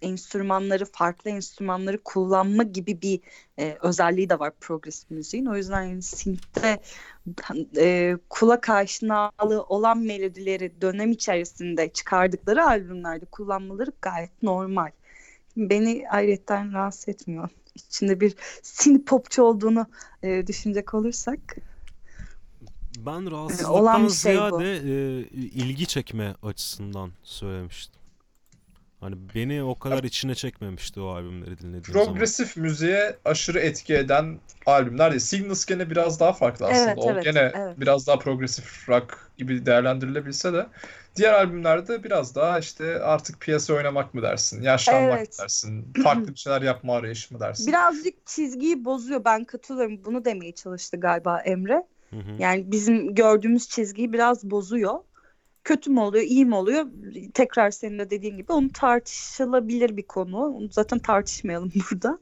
enstrümanları, farklı enstrümanları kullanma gibi bir e, özelliği de var progresif müziğin. O yüzden yani synth'te e, kulak aşinalığı olan melodileri dönem içerisinde çıkardıkları albümlerde kullanmaları gayet normal. Beni ayrıyetten rahatsız etmiyor. İçinde bir synth popçu olduğunu e, düşünecek olursak. Ben olan rahatsızlıktan bir şey bu. ziyade e, ilgi çekme açısından söylemiştim. Hani beni o kadar içine çekmemişti o albümleri dinlediğim zaman. Progresif müziğe aşırı etki eden albümler değil. Signals gene biraz daha farklı aslında. Evet, o evet, gene evet. biraz daha progresif rock gibi değerlendirilebilse de diğer albümlerde biraz daha işte artık piyasa oynamak mı dersin, yaşlanmak Evet. mı dersin, farklı bir şeyler yapma arayışı mı dersin? Birazcık çizgiyi bozuyor. Ben katılıyorum. Bunu demeye çalıştı galiba Emre. Hı hı. Yani bizim gördüğümüz çizgiyi biraz bozuyor. Kötü mü oluyor, iyi mi oluyor? Tekrar senin de dediğin gibi onu tartışılabilir bir konu. Onu zaten tartışmayalım burada.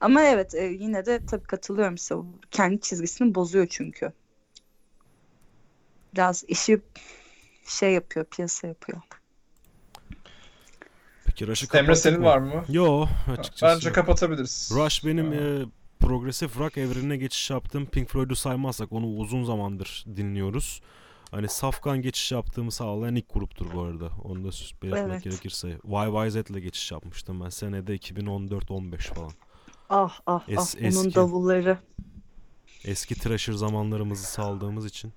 Ama evet e, yine de tabii katılıyorum size. Kendi çizgisini bozuyor çünkü. Biraz işi şey yapıyor, piyasa yapıyor. Peki Rush'ı Emre senin mı? var mı? Yo açıkçası. Bence kapatabiliriz. Rush benim e, progresif rock evrenine geçiş yaptığım Pink Floyd'u saymazsak onu uzun zamandır dinliyoruz. Hani safkan geçiş yaptığımı sağlayan ilk gruptur bu arada. Onu da belirtmek Evet. gerekirse. YYZ'le geçiş yapmıştım ben. Senede 2014-15 falan. Ah ah Es- ah onun eski. davulları. Eski Thrasher zamanlarımızı saldığımız için.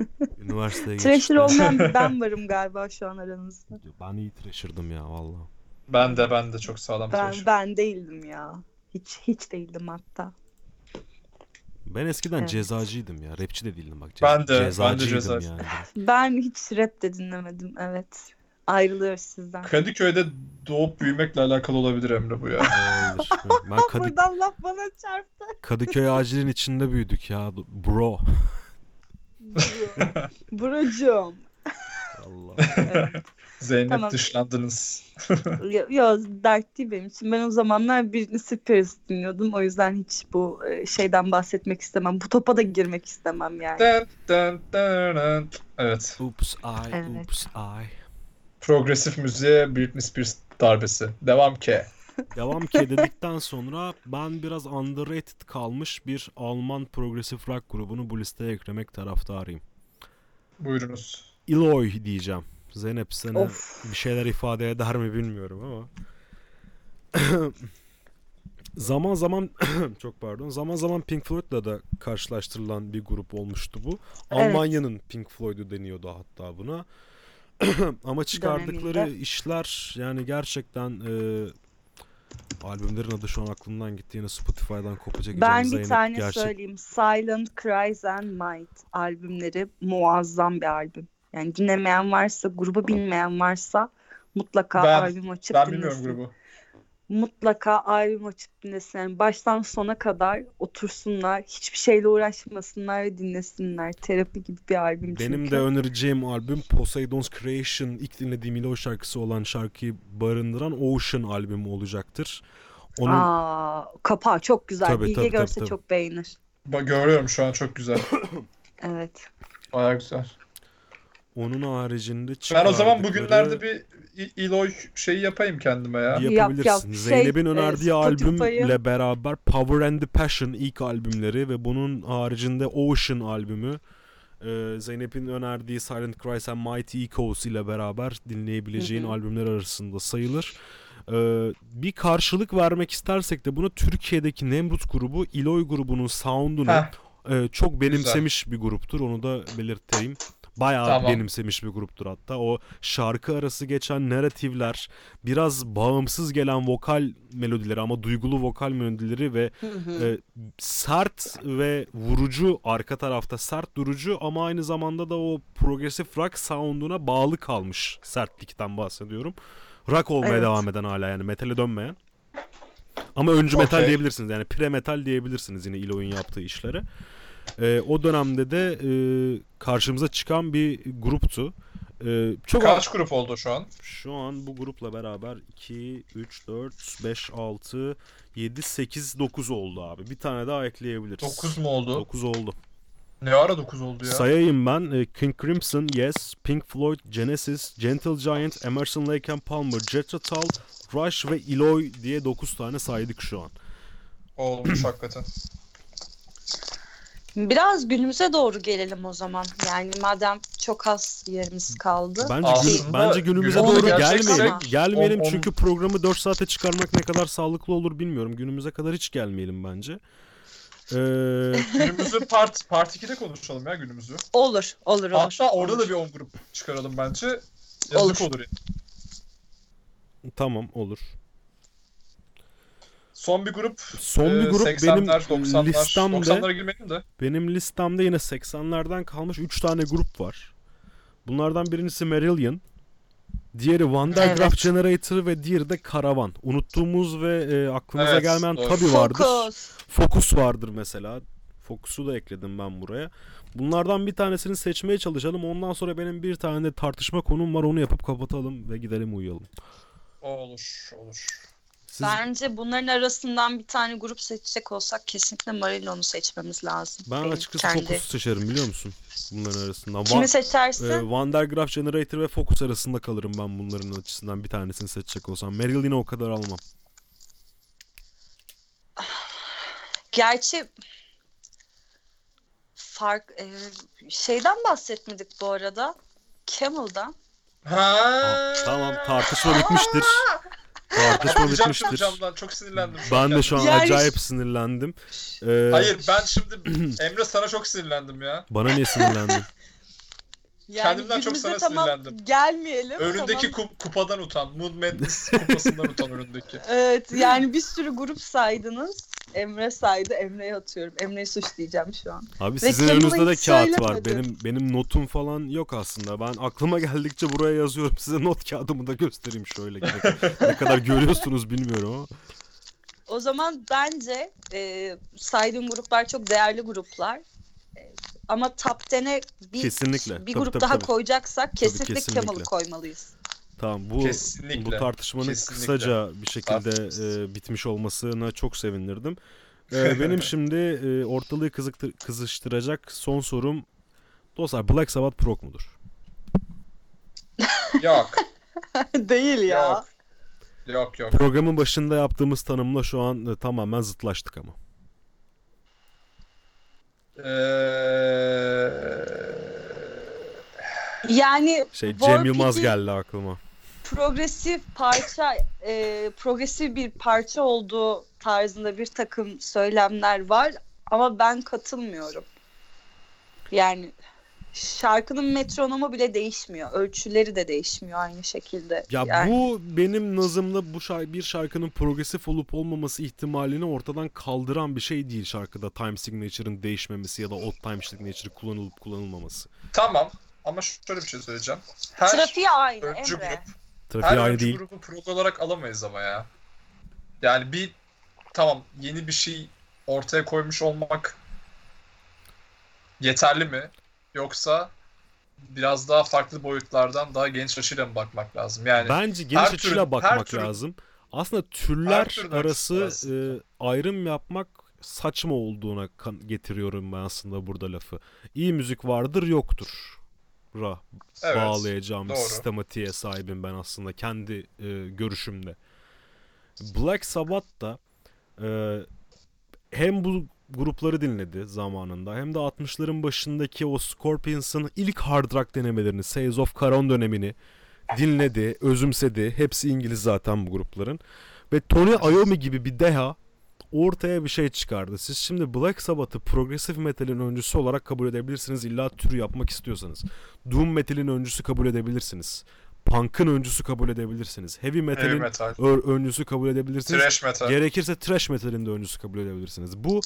Üniversiteye geçişte. olmayan ben varım galiba şu an aranızda. Ben iyi Thrasher'dım ya valla. Ben de ben de çok sağlam Ben ben değildim ya. Hiç hiç değildim hatta. Ben eskiden Evet. cezacıydım ya. Rapçi de değildim bak. Ce- Ben de, ben de cezacıydım cezacı. yani. Ben hiç rap de dinlemedim. Evet. Ayrılıyoruz sizden. Kadıköy'de doğup büyümekle alakalı olabilir Emre bu ya. Olabilir. ben Kadı- Buradan laf bana çarptı. Kadıköy acilin içinde büyüdük ya. Bro. Buracığım. Allah. Evet. Zeynep Tamam. dışlandınız. Yo, yo, dert değil benim için. Ben o zamanlar Britney Spears dinliyordum. O yüzden hiç bu e, şeyden bahsetmek istemem. Bu topa da girmek istemem yani. Dın dın dın dın. Evet. Oops I, Evet. oops I. Progresif müziğe Britney Spears darbesi. Devam ki. Devam ki dedikten sonra ben biraz underrated kalmış bir Alman progresif rock grubunu bu listeye eklemek taraftarıyım. Buyurunuz. Eloy diyeceğim. Zeynep sana Of. bir şeyler ifade eder mi bilmiyorum ama. zaman zaman çok pardon. Zaman zaman Pink Floyd'la da karşılaştırılan bir grup olmuştu bu. Evet. Almanya'nın Pink Floyd'u deniyordu hatta buna. ama çıkardıkları Döneminde. işler yani gerçekten e, albümlerin adı şu an aklımdan gitti yine Spotify'dan kopacak Ben bir tane gerçek söyleyeyim. Silent Cries and Might albümleri muazzam bir albüm. Yani dinlemeyen varsa, grubu bilmeyen varsa mutlaka Ben- albüm açıp Ben dinlesin. bilmiyorum grubu. Mutlaka albüm açıp dinlesin. Yani baştan sona kadar otursunlar, hiçbir şeyle uğraşmasınlar ve dinlesinler. Terapi gibi bir albüm Benim çünkü. de önereceğim albüm Poseidon's Creation ilk dinlediğim Ilo şarkısı olan şarkıyı barındıran Ocean albümü olacaktır. Onun Aa, kapağı çok güzel. Tabii, Bilge tabii, tabii, görse tabii. çok beğenir. Bak görüyorum şu an çok güzel. Evet. Baya güzel. Onun haricinde Ben o zaman bugünlerde bir Eloy şeyi yapayım kendime ya. Yap, yapabilirsin. yap. Şey, Zeynep'in e, önerdiği Spotify'ın- albümle beraber Power and the Passion ilk albümleri ve bunun haricinde Ocean albümü e, Zeynep'in önerdiği Silent Cries and Mighty Echoes ile beraber dinleyebileceğin Hı hı. albümler arasında sayılır. E, bir karşılık vermek istersek de bunu Türkiye'deki Nemrut grubu Iloy grubunun sound'unu e, çok benimsemiş bir gruptur. Onu da belirteyim. Bayağı Tamam. benimsemiş bir gruptur hatta. O şarkı arası geçen narratifler, biraz bağımsız gelen vokal melodileri ama duygulu vokal melodileri ve e, sert ve vurucu arka tarafta sert durucu ama aynı zamanda da o progresif rock sound'una bağlı kalmış sertlikten bahsediyorum. Rock olmaya Evet. devam eden hala yani metale dönmeyen. Ama öncü metal Okey. diyebilirsiniz yani pre metal diyebilirsiniz yine Eloy'un yaptığı işlere. E, o dönemde de e, karşımıza çıkan bir gruptu. E, çok kaç grup oldu şu an? şu an bu grupla beraber 2, 3, 4, 5, 6, 7, 8, 9 oldu abi. Bir tane daha ekleyebiliriz. 9 mu oldu? 9 oldu. Ne ara 9 oldu ya? Sayayım ben. E, King Crimson, Yes, Pink Floyd, Genesis, Gentle Giant, Emerson Lake and Palmer, Jethro Tull, Rush ve Eloy diye 9 tane saydık şu an. Olmuş hakikaten. Biraz günümüze doğru gelelim o zaman. Yani madem çok az yerimiz kaldı. Bence, Aslında gün- bence günümüze günümüze doğru gerçekten- gelmeyelim. Gelmeyelim On- on- çünkü programı 4 saate çıkarmak ne kadar sağlıklı olur bilmiyorum. Günümüze kadar hiç gelmeyelim bence. Ee, Günümüzü part part 2'de konuşalım ya günümüzü. Olur, olur, olur. Hatta orada olur. da bir 10 grup çıkaralım bence. Yazık Olur. olur. yani. tamam olur. Son bir grup. Son bir e, grup 80'ler, benim 90'lar. listemde 90'lara girmedim de. benim listemde yine 80'lerden kalmış 3 tane grup var. Bunlardan birincisi Marillion. Diğeri Vandergraaf Evet. Generator ve diğeri de Karavan. Unuttuğumuz ve e, aklımıza Evet, gelmeyen doğru. tabi vardır. Fokus. Focus vardır mesela. Focus'u da ekledim ben buraya. Bunlardan bir tanesini seçmeye çalışalım. Ondan sonra benim bir tane de tartışma konum var. Onu yapıp kapatalım ve gidelim uyuyalım. Olur, olur. Siz Bence bunların arasından bir tane grup seçecek olsak kesinlikle Marillon'u seçmemiz lazım. ben Benim açıkçası kendi. Focus'u seçerim biliyor musun? Bunların arasından. Kimi seçersin? e, Vandergraaf Generator ve Focus arasında kalırım ben bunların açısından bir tanesini seçecek olsam. Marillion'u o kadar almam. Gerçi fark e, şeyden bahsetmedik bu arada. Camel'dan. Ha. Tamam tartışma bitmiştir. Tartışma bitmiştir. camdan. Çok sinirlendim. şu Ben de şu an Yani- acayip sinirlendim. Ee, Hayır ben şimdi Emre sana çok sinirlendim ya. Bana niye sinirlendin? Yani Kendimden çok sana tamam sinirlendim. gelmeyelim. Önündeki tamam. kup- kupadan utan. Moon Madness kupasından utan önündeki. Evet yani bir sürü grup saydınız. Emre saydı. Emre'ye atıyorum. Emre'yi suçlayacağım şu an. Abi Ve sizin önünüzde de kağıt var. Benim benim notum falan yok aslında. Ben aklıma geldikçe buraya yazıyorum. Size not kağıdımı da göstereyim şöyle. ne kadar görüyorsunuz bilmiyorum ama. O zaman bence e, saydığım gruplar çok değerli gruplar. E, ama top 10'e bir, Kesinlikle. bir Tabii, grup tabii, daha tabii. koyacaksak kesinlikle, kesinlikle. Camel'ı koymalıyız. Tamam bu Kesinlikle. bu tartışmanın Kesinlikle. kısaca bir şekilde e, bitmiş olmasına çok sevinirdim. E, benim şimdi e, ortalığı kızıktır, kızıştıracak son sorum Dostlar Black Sabbath prog mudur? Yok. Değil ya. Yok. Yok yok. Programın başında yaptığımız tanımla şu an e, tamamen zıtlaştık ama. Ee, Yani Şey Cem Yılmaz geldi aklıma. progresif parça, e, progresif bir parça olduğu tarzında bir takım söylemler var ama ben katılmıyorum. Yani şarkının metronomu bile değişmiyor. Ölçüleri de değişmiyor aynı şekilde. Ya yani, bu benim nazımda bu şarkı, bir şarkının progresif olup olmaması ihtimalini ortadan kaldıran bir şey değil şarkıda time signature'ın değişmemesi ya da odd time signature kullanılıp kullanılmaması. tamam ama şöyle bir şey söyleyeceğim. Her trafiği aynı öncü Emre. grup Trafiği her aynı öncü değil. grubu prog olarak alamayız ama ya. Yani bir tamam yeni bir şey ortaya koymuş olmak yeterli mi? Yoksa biraz daha farklı boyutlardan daha geniş açıyla mı bakmak lazım? Yani Bence geniş her açıyla türün- bakmak her lazım. Aslında türler arası e, ayrım yapmak saçma olduğuna getiriyorum ben aslında burada lafı. İyi müzik vardır yoktur. Ra evet. bağlayacağım doğru. sistematiğe sahibim ben aslında kendi e, görüşümde. Black Sabbath da e, hem bu grupları dinledi zamanında hem de 60'ların başındaki o Scorpions'ın ilk hard rock denemelerini, Sales of Caron dönemini dinledi, özümsedi. Hepsi İngiliz zaten bu grupların. Ve Tony Iommi gibi bir deha ortaya bir şey çıkardı. Siz şimdi Black Sabbath'ı progresif metalin öncüsü olarak kabul edebilirsiniz illa türü yapmak istiyorsanız. Doom metalin öncüsü kabul edebilirsiniz. Punk'ın öncüsü kabul edebilirsiniz. Heavy Heavy metalin metal, ö- öncüsü kabul edebilirsiniz. thrash metal. Gerekirse trash metalin de öncüsü kabul edebilirsiniz. Bu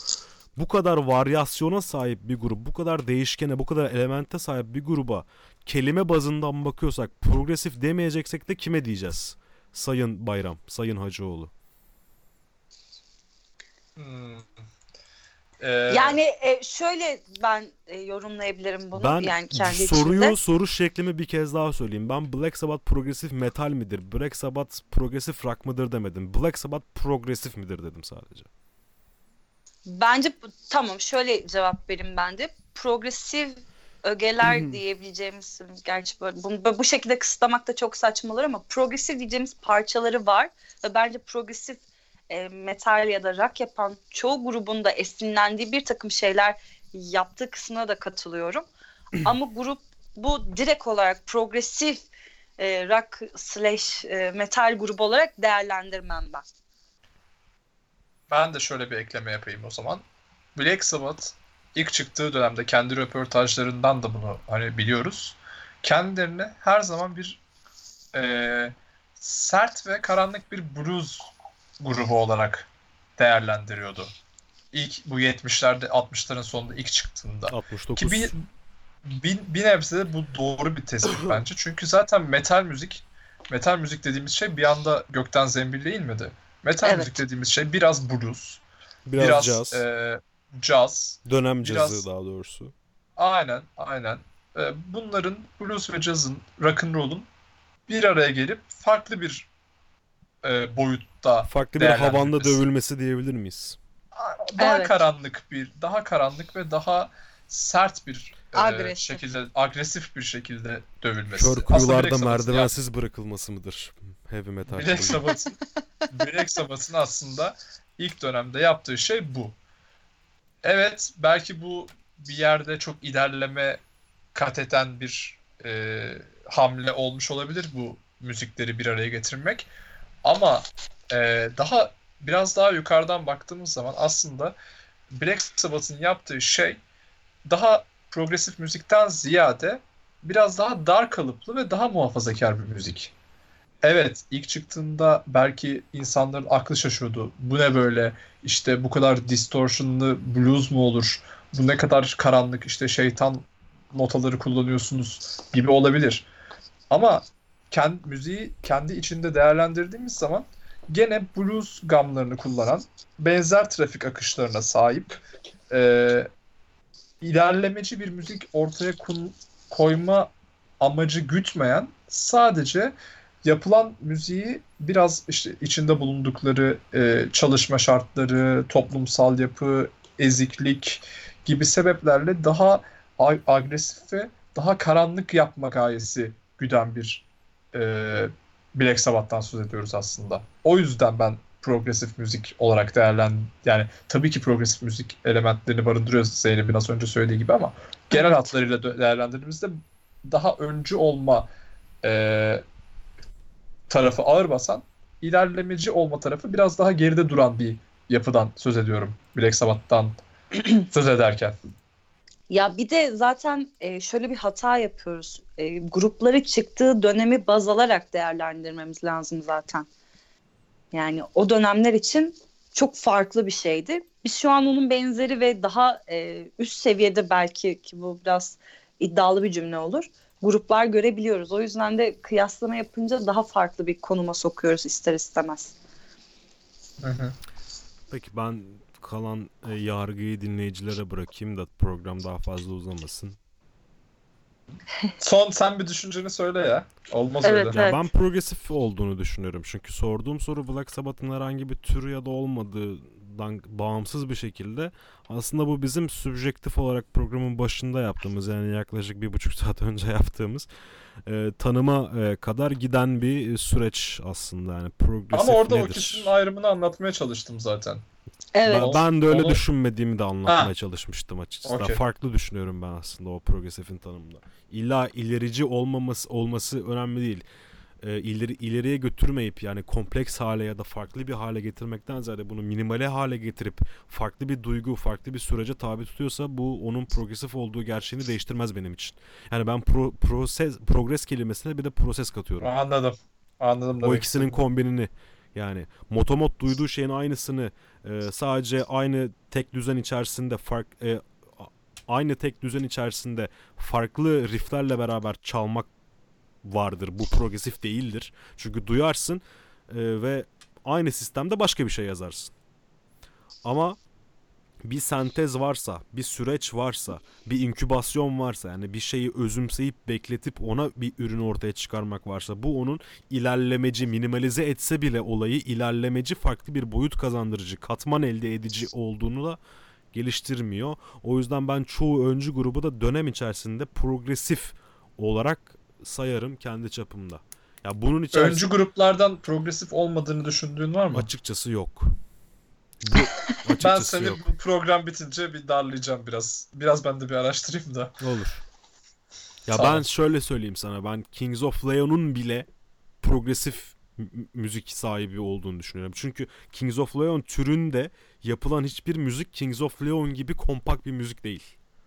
bu kadar varyasyona sahip bir grup, bu kadar değişkene, bu kadar elemente sahip bir gruba kelime bazından bakıyorsak progresif demeyeceksek de kime diyeceğiz? Sayın Bayram, Sayın Hacıoğlu. Hmm. Ee, Yani e, şöyle ben e, yorumlayabilirim bunu Ben yani kendi soruyu içimde. soru şeklimi bir kez daha söyleyeyim. Ben Black Sabbath progresif metal midir? Black Sabbath progresif rock mıdır demedim. Black Sabbath progresif midir dedim sadece. Bence tamam şöyle cevap vereyim ben de. Progresif ögeler diyebileceğimiz gerçi böyle bu, bu şekilde kısıtlamak da çok saçma olur ama progresif diyeceğimiz parçaları var ve bence progresif e, metal ya da rock yapan çoğu grubun da esinlendiği bir takım şeyler yaptığı kısmına da katılıyorum. ama grup bu direkt olarak progresif e, rock slash e, metal grubu olarak değerlendirmem ben. Ben de şöyle bir ekleme yapayım o zaman. Black Sabbath ilk çıktığı dönemde kendi röportajlarından da bunu hani biliyoruz. Kendilerini her zaman bir eee, sert ve karanlık bir blues grubu olarak değerlendiriyordu. İlk bu 70'lerde 60'ların sonunda ilk çıktığında. 69. Ki bir, bir, bir nebze de bu doğru bir tespit bence. Çünkü zaten metal müzik, metal müzik dediğimiz şey bir anda gökten zembil değil miydi? Metal Evet. müzik dediğimiz şey biraz blues, biraz, biraz, caz, e, caz. dönem biraz- cazı daha doğrusu. Aynen, aynen. E, bunların blues ve cazın, rock and roll'un bir araya gelip farklı bir e, boyutta Farklı bir havanda dövülmesi diyebilir miyiz? daha Evet. karanlık bir, daha karanlık ve daha sert bir e, Agresif. şekilde, agresif bir şekilde dövülmesi. Kör kuyularda merdivensiz bırakılması mıdır? Heavy metal. Black. Sabbath'ın Black Sabbath'ın aslında ilk dönemde yaptığı şey bu. Evet, belki bu bir yerde çok ilerleme kat eden bir e, hamle olmuş olabilir bu müzikleri bir araya getirmek. Ama e, daha biraz daha yukarıdan baktığımız zaman aslında Black Sabbath'ın yaptığı şey daha progresif müzikten ziyade biraz daha dar kalıplı ve daha muhafazakar bir müzik. Evet, ilk çıktığında belki insanların aklı şaşıyordu. Bu ne böyle? İşte bu kadar distortionlı blues mu olur? Bu ne kadar karanlık işte şeytan notaları kullanıyorsunuz gibi olabilir. Ama kendi müziği kendi içinde değerlendirdiğimiz zaman gene blues gamlarını kullanan benzer trafik akışlarına sahip e, ilerlemeci bir müzik ortaya kun- koyma amacı gütmeyen sadece yapılan müziği biraz işte içinde bulundukları e, çalışma şartları, toplumsal yapı, eziklik gibi sebeplerle daha a- agresif ve daha karanlık yapma gayesi güden bir e, Black Sabbath'tan söz ediyoruz aslında. O yüzden ben progresif müzik olarak değerlen yani tabii ki progresif müzik elementlerini barındırıyor Zeynep'in az önce söylediği gibi ama genel hatlarıyla değerlendirdiğimizde daha öncü olma e, tarafı ağır basan, ilerlemeci olma tarafı biraz daha geride duran bir yapıdan söz ediyorum Black Sabbath'tan söz ederken. Ya bir de zaten e, şöyle bir hata yapıyoruz. E, grupları çıktığı dönemi baz alarak değerlendirmemiz lazım zaten. Yani o dönemler için çok farklı bir şeydi. Biz şu an onun benzeri ve daha e, üst seviyede belki ki bu biraz iddialı bir cümle olur. Gruplar görebiliyoruz. O yüzden de kıyaslama yapınca daha farklı bir konuma sokuyoruz ister istemez. Peki ben kalan e, yargıyı dinleyicilere bırakayım da program daha fazla uzamasın. Son sen bir düşünceni söyle ya. Olmaz Evet, öyle. Ya Evet. ben progresif olduğunu düşünüyorum. Çünkü sorduğum soru Black Sabbath'ın herhangi bir türü ya da olmadığından bağımsız bir şekilde aslında bu bizim subjektif olarak programın başında yaptığımız yani yaklaşık bir buçuk saat önce yaptığımız e, tanıma e, kadar giden bir e, süreç aslında yani progresif Ama orada o nedir? kişinin ayrımını anlatmaya çalıştım zaten. Evet. Ben, ben de öyle Onu- düşünmediğimi de anlatmaya Ha. çalışmıştım açıkçası. Okey. Farklı düşünüyorum ben aslında o progresifin tanımında. İlla ilerici olmaması olması önemli değil. Ee, ileri ileriye götürmeyip yani kompleks hale ya da farklı bir hale getirmekten ziyade bunu minimale hale getirip farklı bir duygu, farklı bir sürece tabi tutuyorsa bu onun progresif olduğu gerçeğini değiştirmez benim için. Yani ben pro, proses progres kelimesine bir de proses katıyorum. Anladım. Anladım O ikisinin kombinini yani motomot duyduğu şeyin aynısını e, sadece aynı tek düzen içerisinde fark e, aynı tek düzen içerisinde farklı rifflerle beraber çalmak vardır. Bu progresif değildir. Çünkü duyarsın e, ve aynı sistemde başka bir şey yazarsın. Ama bir sentez varsa, bir süreç varsa, bir inkübasyon varsa yani bir şeyi özümseyip bekletip ona bir ürün ortaya çıkarmak varsa bu onun ilerlemeci, minimalize etse bile olayı ilerlemeci farklı bir boyut kazandırıcı, katman elde edici olduğunu da geliştirmiyor. O yüzden ben çoğu öncü grubu da dönem içerisinde progresif olarak sayarım kendi çapımda. Ya bunun içerisinde Öncü gruplardan progresif olmadığını düşündüğün var mı? açıkçası yok. Bu, Ben seni yok. bu program bitince bir darlayacağım biraz. Biraz ben de bir araştırayım da. Olur. Ya Sağ ben ol. şöyle söyleyeyim sana. Ben Kings of Leon'un bile progresif m- müzik sahibi olduğunu düşünüyorum. Çünkü Kings of Leon türünde yapılan hiçbir müzik Kings of Leon gibi kompakt bir müzik değil.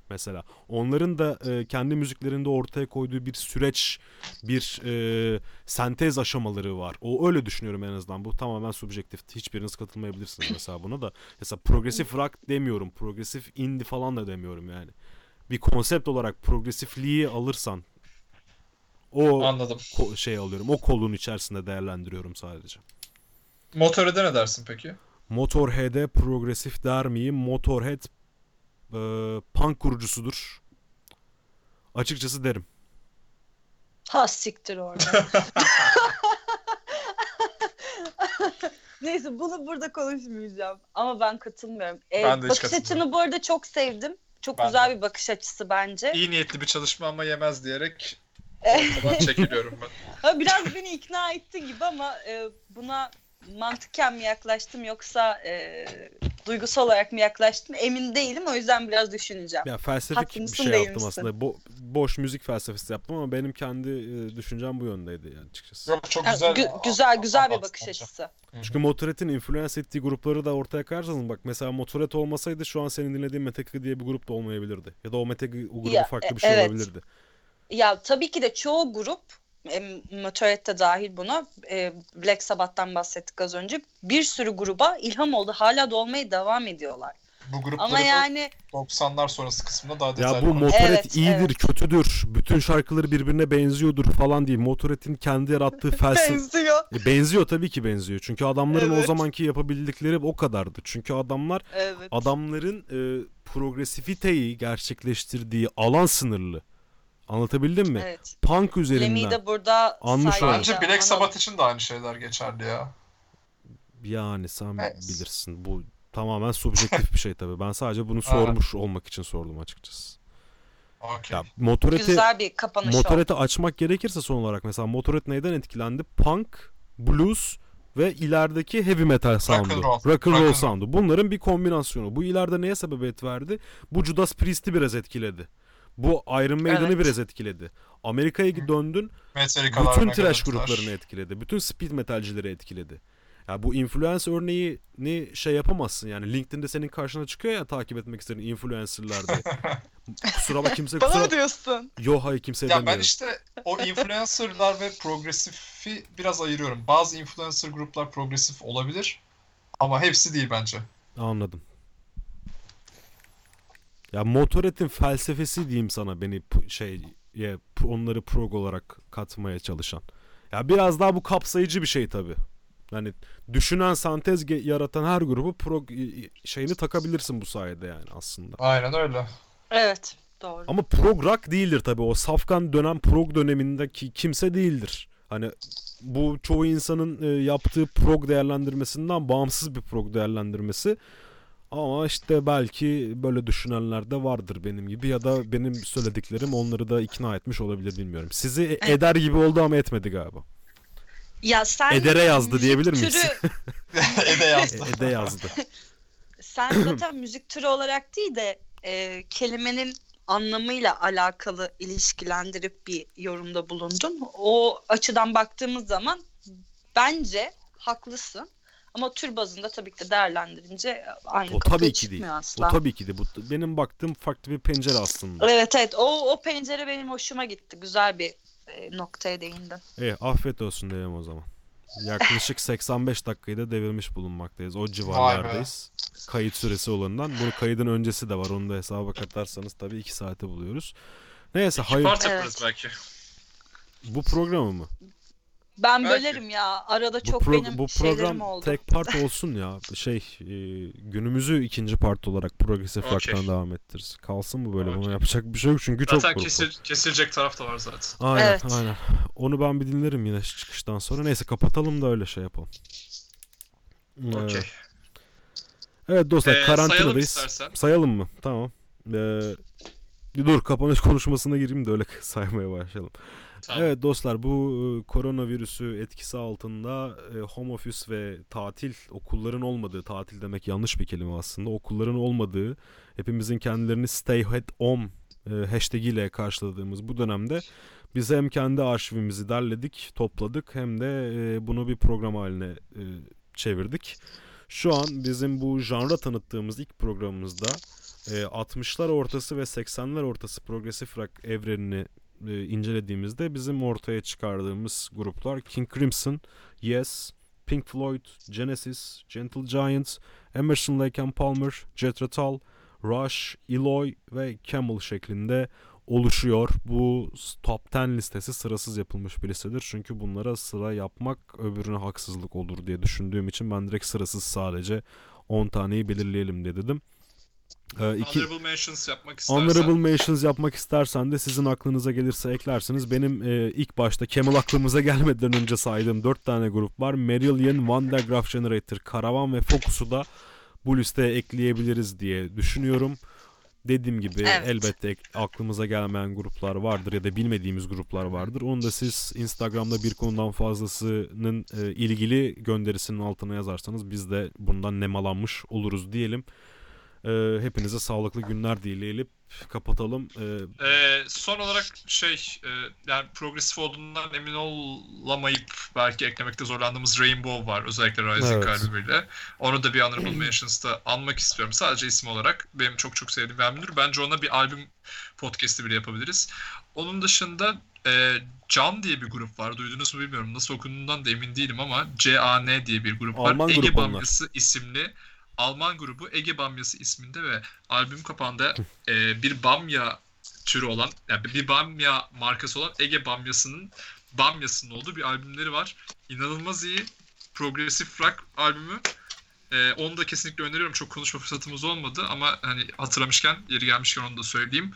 Mesela onların da e, kendi müziklerinde ortaya koyduğu bir süreç, bir e, sentez aşamaları var. O öyle düşünüyorum en azından. Bu tamamen subjektif. Hiçbiriniz katılmayabilirsiniz mesela buna da. Mesela progresif rock demiyorum. Progresif indie falan da demiyorum yani bir konsept olarak progresifliği alırsan o Anladım. ko- şey alıyorum. O kolun içerisinde değerlendiriyorum sadece. Motorhead'e ne dersin peki? Motorhead'e progresif der miyim? Motorhead e, punk kurucusudur. Açıkçası derim. Ha siktir orada. Neyse bunu burada konuşmayacağım. Ama ben katılmıyorum. Ee, Ben de hiç bakış katılmıyorum. açını bu arada çok sevdim. Çok Ben güzel de. bir bakış açısı bence. İyi niyetli bir çalışma ama yemez diyerek ortadan çekiliyorum ben. Ha, Biraz beni ikna ettin gibi ama e, buna mantıken mi yaklaştım yoksa e, duygusal olarak mı yaklaştım emin değilim. O yüzden biraz düşüneceğim. Ya felsefik Haklı bir şey yaptım misin? aslında. Bo- boş müzik felsefesi yaptım ama benim kendi e, düşüncem bu yöndeydi yani açıkçası. Yok çok güzel. gü- güzel güzel bir bakış açısı. Çünkü Motorhead'in influence ettiği grupları da ortaya koyarsanız bak mesela Motorhead olmasaydı şu an senin dinlediğin Metallica diye bir grup da olmayabilirdi. Ya da o Metallica o grubu Ya, farklı e- bir şey evet. olabilirdi. Ya tabii ki de çoğu grup Motorhead de dahil buna e, Black Sabbath'tan bahsettik az önce. Bir sürü gruba ilham oldu. Hala da olmaya devam ediyorlar. Bu grupları Ama yani 90'lar sonrası kısmında daha Ya detaylı bu konuşalım. Motorhead Evet, iyidir, evet. kötüdür. Bütün şarkıları birbirine benziyordur falan değil. Motorhead'in kendi yarattığı felsefe benziyor. E, benziyor tabii ki benziyor. Çünkü adamların o Evet. zamanki yapabildikleri o kadardı. Çünkü adamlar Evet. adamların e, progresiviteyi gerçekleştirdiği alan sınırlı. Anlatabildim mi? Evet. Punk üzerinden. Lemmy'i de burada Anmış saygıyla. Bence Black. Sabbath için de aynı şeyler geçerli ya. Yani sen Evet. bilirsin. Bu tamamen subjektif bir şey tabii. Ben sadece bunu sormuş olmak için sordum açıkçası. Okey. Ya Motorhead'i Güzel bir kapanış oldu. Motorhead'i açmak gerekirse son olarak mesela Motorhead neyden etkilendi? Punk, blues ve ilerideki heavy metal sound'u. roll. Rock and Rock roll and sound'u. Bunların bir kombinasyonu. Bu ileride neye sebebiyet verdi? Bu Judas Priest'i biraz etkiledi. Bu Iron Maiden'ı Evet. biraz etkiledi. Amerika'ya döndün, Metallica'lar, bütün trash gruplarını etkiledi. Bütün speed metalcileri etkiledi. Ya bu influence örneğini şey yapamazsın yani LinkedIn'de senin karşına çıkıyor ya takip etmek istediğin influencer'lar diye. kusura bak kimse Bana kusura mı diyorsun? Yo hayır kimse Ya ben demiyorum. işte o influencerlar ve progresifi biraz ayırıyorum. Bazı influencer gruplar progresif olabilir ama hepsi değil bence. Anladım. Ya Motorhead'in felsefesi diyeyim sana beni şey ya, onları prog olarak katmaya çalışan. Ya biraz daha bu kapsayıcı bir şey tabi. Yani düşünen sentez yaratan her grubu prog şeyini takabilirsin bu sayede yani aslında. Aynen öyle. Evet. Doğru. Ama prog rock değildir tabi o safkan dönem prog dönemindeki kimse değildir. Hani bu çoğu insanın e, yaptığı prog değerlendirmesinden bağımsız bir prog değerlendirmesi. Ama işte belki böyle düşünenler de vardır benim gibi ya da benim söylediklerim onları da ikna etmiş olabilir bilmiyorum. Sizi e- eder gibi oldu ama etmedi galiba. Ya sen Edere yazdı diyebilir miyiz? türü- Ede yazdı. E- Ede yazdı. sen zaten müzik türü olarak değil de e, kelimenin anlamıyla alakalı ilişkilendirip bir yorumda bulundun. O açıdan baktığımız zaman bence haklısın. Ama tür bazında tabii ki de değerlendirince aynı O kapıya tabii ki değil. çıkmıyor O asla. tabii ki de bu benim baktığım farklı bir pencere aslında. Evet evet o, o pencere benim hoşuma gitti. Güzel bir e, noktaya değindin. E, afiyet olsun diyelim o zaman. Yaklaşık 85 dakikayı da devirmiş bulunmaktayız. O civarlardayız. Kayıt süresi olanından. Bunu kaydın öncesi de var. Onu da hesaba katarsanız tabii 2 saate buluyoruz. Neyse hayır. Part Evet. yaparız belki. Bu programı mı? Ben Belki. bölerim ya. Arada Bu, çok pro- benim bu şeylerim program oldu. tek part olsun ya. Şey e, günümüzü ikinci part olarak progresif Okey. rock'tan devam ettiririz. Kalsın bu böyle. Buna Okey. yapacak bir şey yok çünkü çok Zaten grup var. kesil, kesilecek taraf da var zaten. Aynen Evet. aynen. Onu ben bir dinlerim yine çıkıştan sonra. Neyse kapatalım da öyle şey yapalım. Okey. Evet dostlar Ee, sayalım karantinadayız. istersen. Sayalım mı? Tamam. Ee, bir dur kapanış konuşmasına gireyim de öyle saymaya başlayalım. Tamam. Evet dostlar bu koronavirüsü etkisi altında home office ve tatil okulların olmadığı tatil demek yanlış bir kelime aslında okulların olmadığı hepimizin kendilerini stay at home hashtag ile karşıladığımız bu dönemde biz hem kendi arşivimizi derledik topladık hem de bunu bir program haline çevirdik. Şu an bizim bu janra tanıttığımız ilk programımızda e, 60'lar ortası ve 80'ler ortası progresif rock evrenini e, incelediğimizde bizim ortaya çıkardığımız gruplar King Crimson, Yes, Pink Floyd, Genesis, Gentle Giant, Emerson Lake and Palmer, Jethro Tull, Rush, Eloy ve Camel şeklinde oluşuyor. Bu top 10 listesi sırasız yapılmış bir listedir. Çünkü bunlara sıra yapmak öbürüne haksızlık olur diye düşündüğüm için ben direkt sırasız sadece 10 taneyi belirleyelim diye dedim. Ee, iki- Honorable mentions yapmak istersen. Honorable mentions yapmak istersen de sizin aklınıza gelirse eklersiniz. Benim e, ilk başta Camel aklımıza gelmeden önce saydığım 4 tane grup var. Marillion, Vandergraaf Generator, Karavan ve Focus'u da bu listeye ekleyebiliriz diye düşünüyorum. Dediğim gibi Evet. elbette aklımıza gelmeyen gruplar vardır ya da bilmediğimiz gruplar vardır. Onu da siz Instagram'da bir konudan fazlasının e, ilgili gönderisinin altına yazarsanız biz de bundan nemalanmış oluruz diyelim. E, hepinize sağlıklı günler dileyelim. Kapatalım. E, Ee, son olarak şey e, yani progresif olduğundan emin olamayıp belki eklemekte zorlandığımız Rainbow var özellikle Rising Evet. albümüyle. Onu da bir Honorable Mentions'ta anmak istiyorum. Sadece isim olarak benim çok çok sevdiğim bir albümdür. Bence ona bir albüm podcast'i bile yapabiliriz. Onun dışında e, Can diye bir grup var. Duydunuz mu bilmiyorum. Nasıl okunduğundan da emin değilim ama CAN diye bir grup var. Alman Ege. Bamyası isimli Alman grubu Ege Bamyası isminde ve albüm kapağında e, bir bamya türü olan yani bir bamya markası olan Ege Bamyası'nın Bamyası'nın olduğu bir albümleri var. İnanılmaz iyi. Progressive rock albümü. E, onu da kesinlikle öneriyorum. Çok konuşma fırsatımız olmadı ama hani hatırlamışken yeri gelmişken onu da söyleyeyim.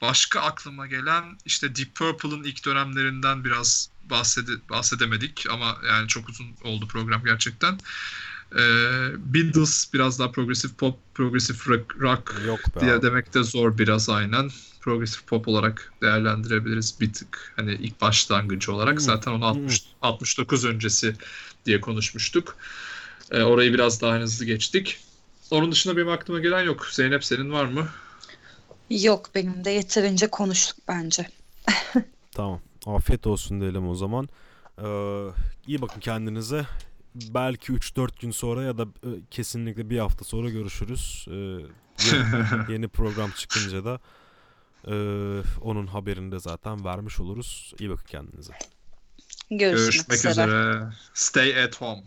Başka aklıma gelen işte Deep Purple'ın ilk dönemlerinden biraz bahsede, bahsedemedik ama yani çok uzun oldu program gerçekten. Ee, Beatles biraz daha progresif pop, progresif rock, rock Yok be diye abi. demek de zor biraz aynen. Progresif pop olarak değerlendirebiliriz bir tık. Hani ilk başlangıcı olarak Hmm. zaten onu 60, 69 öncesi diye konuşmuştuk. Ee, orayı biraz daha hızlı geçtik. Onun dışında benim aklıma gelen yok. Zeynep senin var mı? Yok benim de yeterince konuştuk bence. Tamam. Afiyet olsun diyelim o zaman. Ee, iyi bakın kendinize. Belki 3-4 gün sonra ya da e, kesinlikle bir hafta sonra görüşürüz. Ee, yeni, yeni program çıkınca da e, onun haberini de zaten vermiş oluruz. İyi bakın kendinize. Görüşmek, Görüşmek üzere. üzere. Stay at home.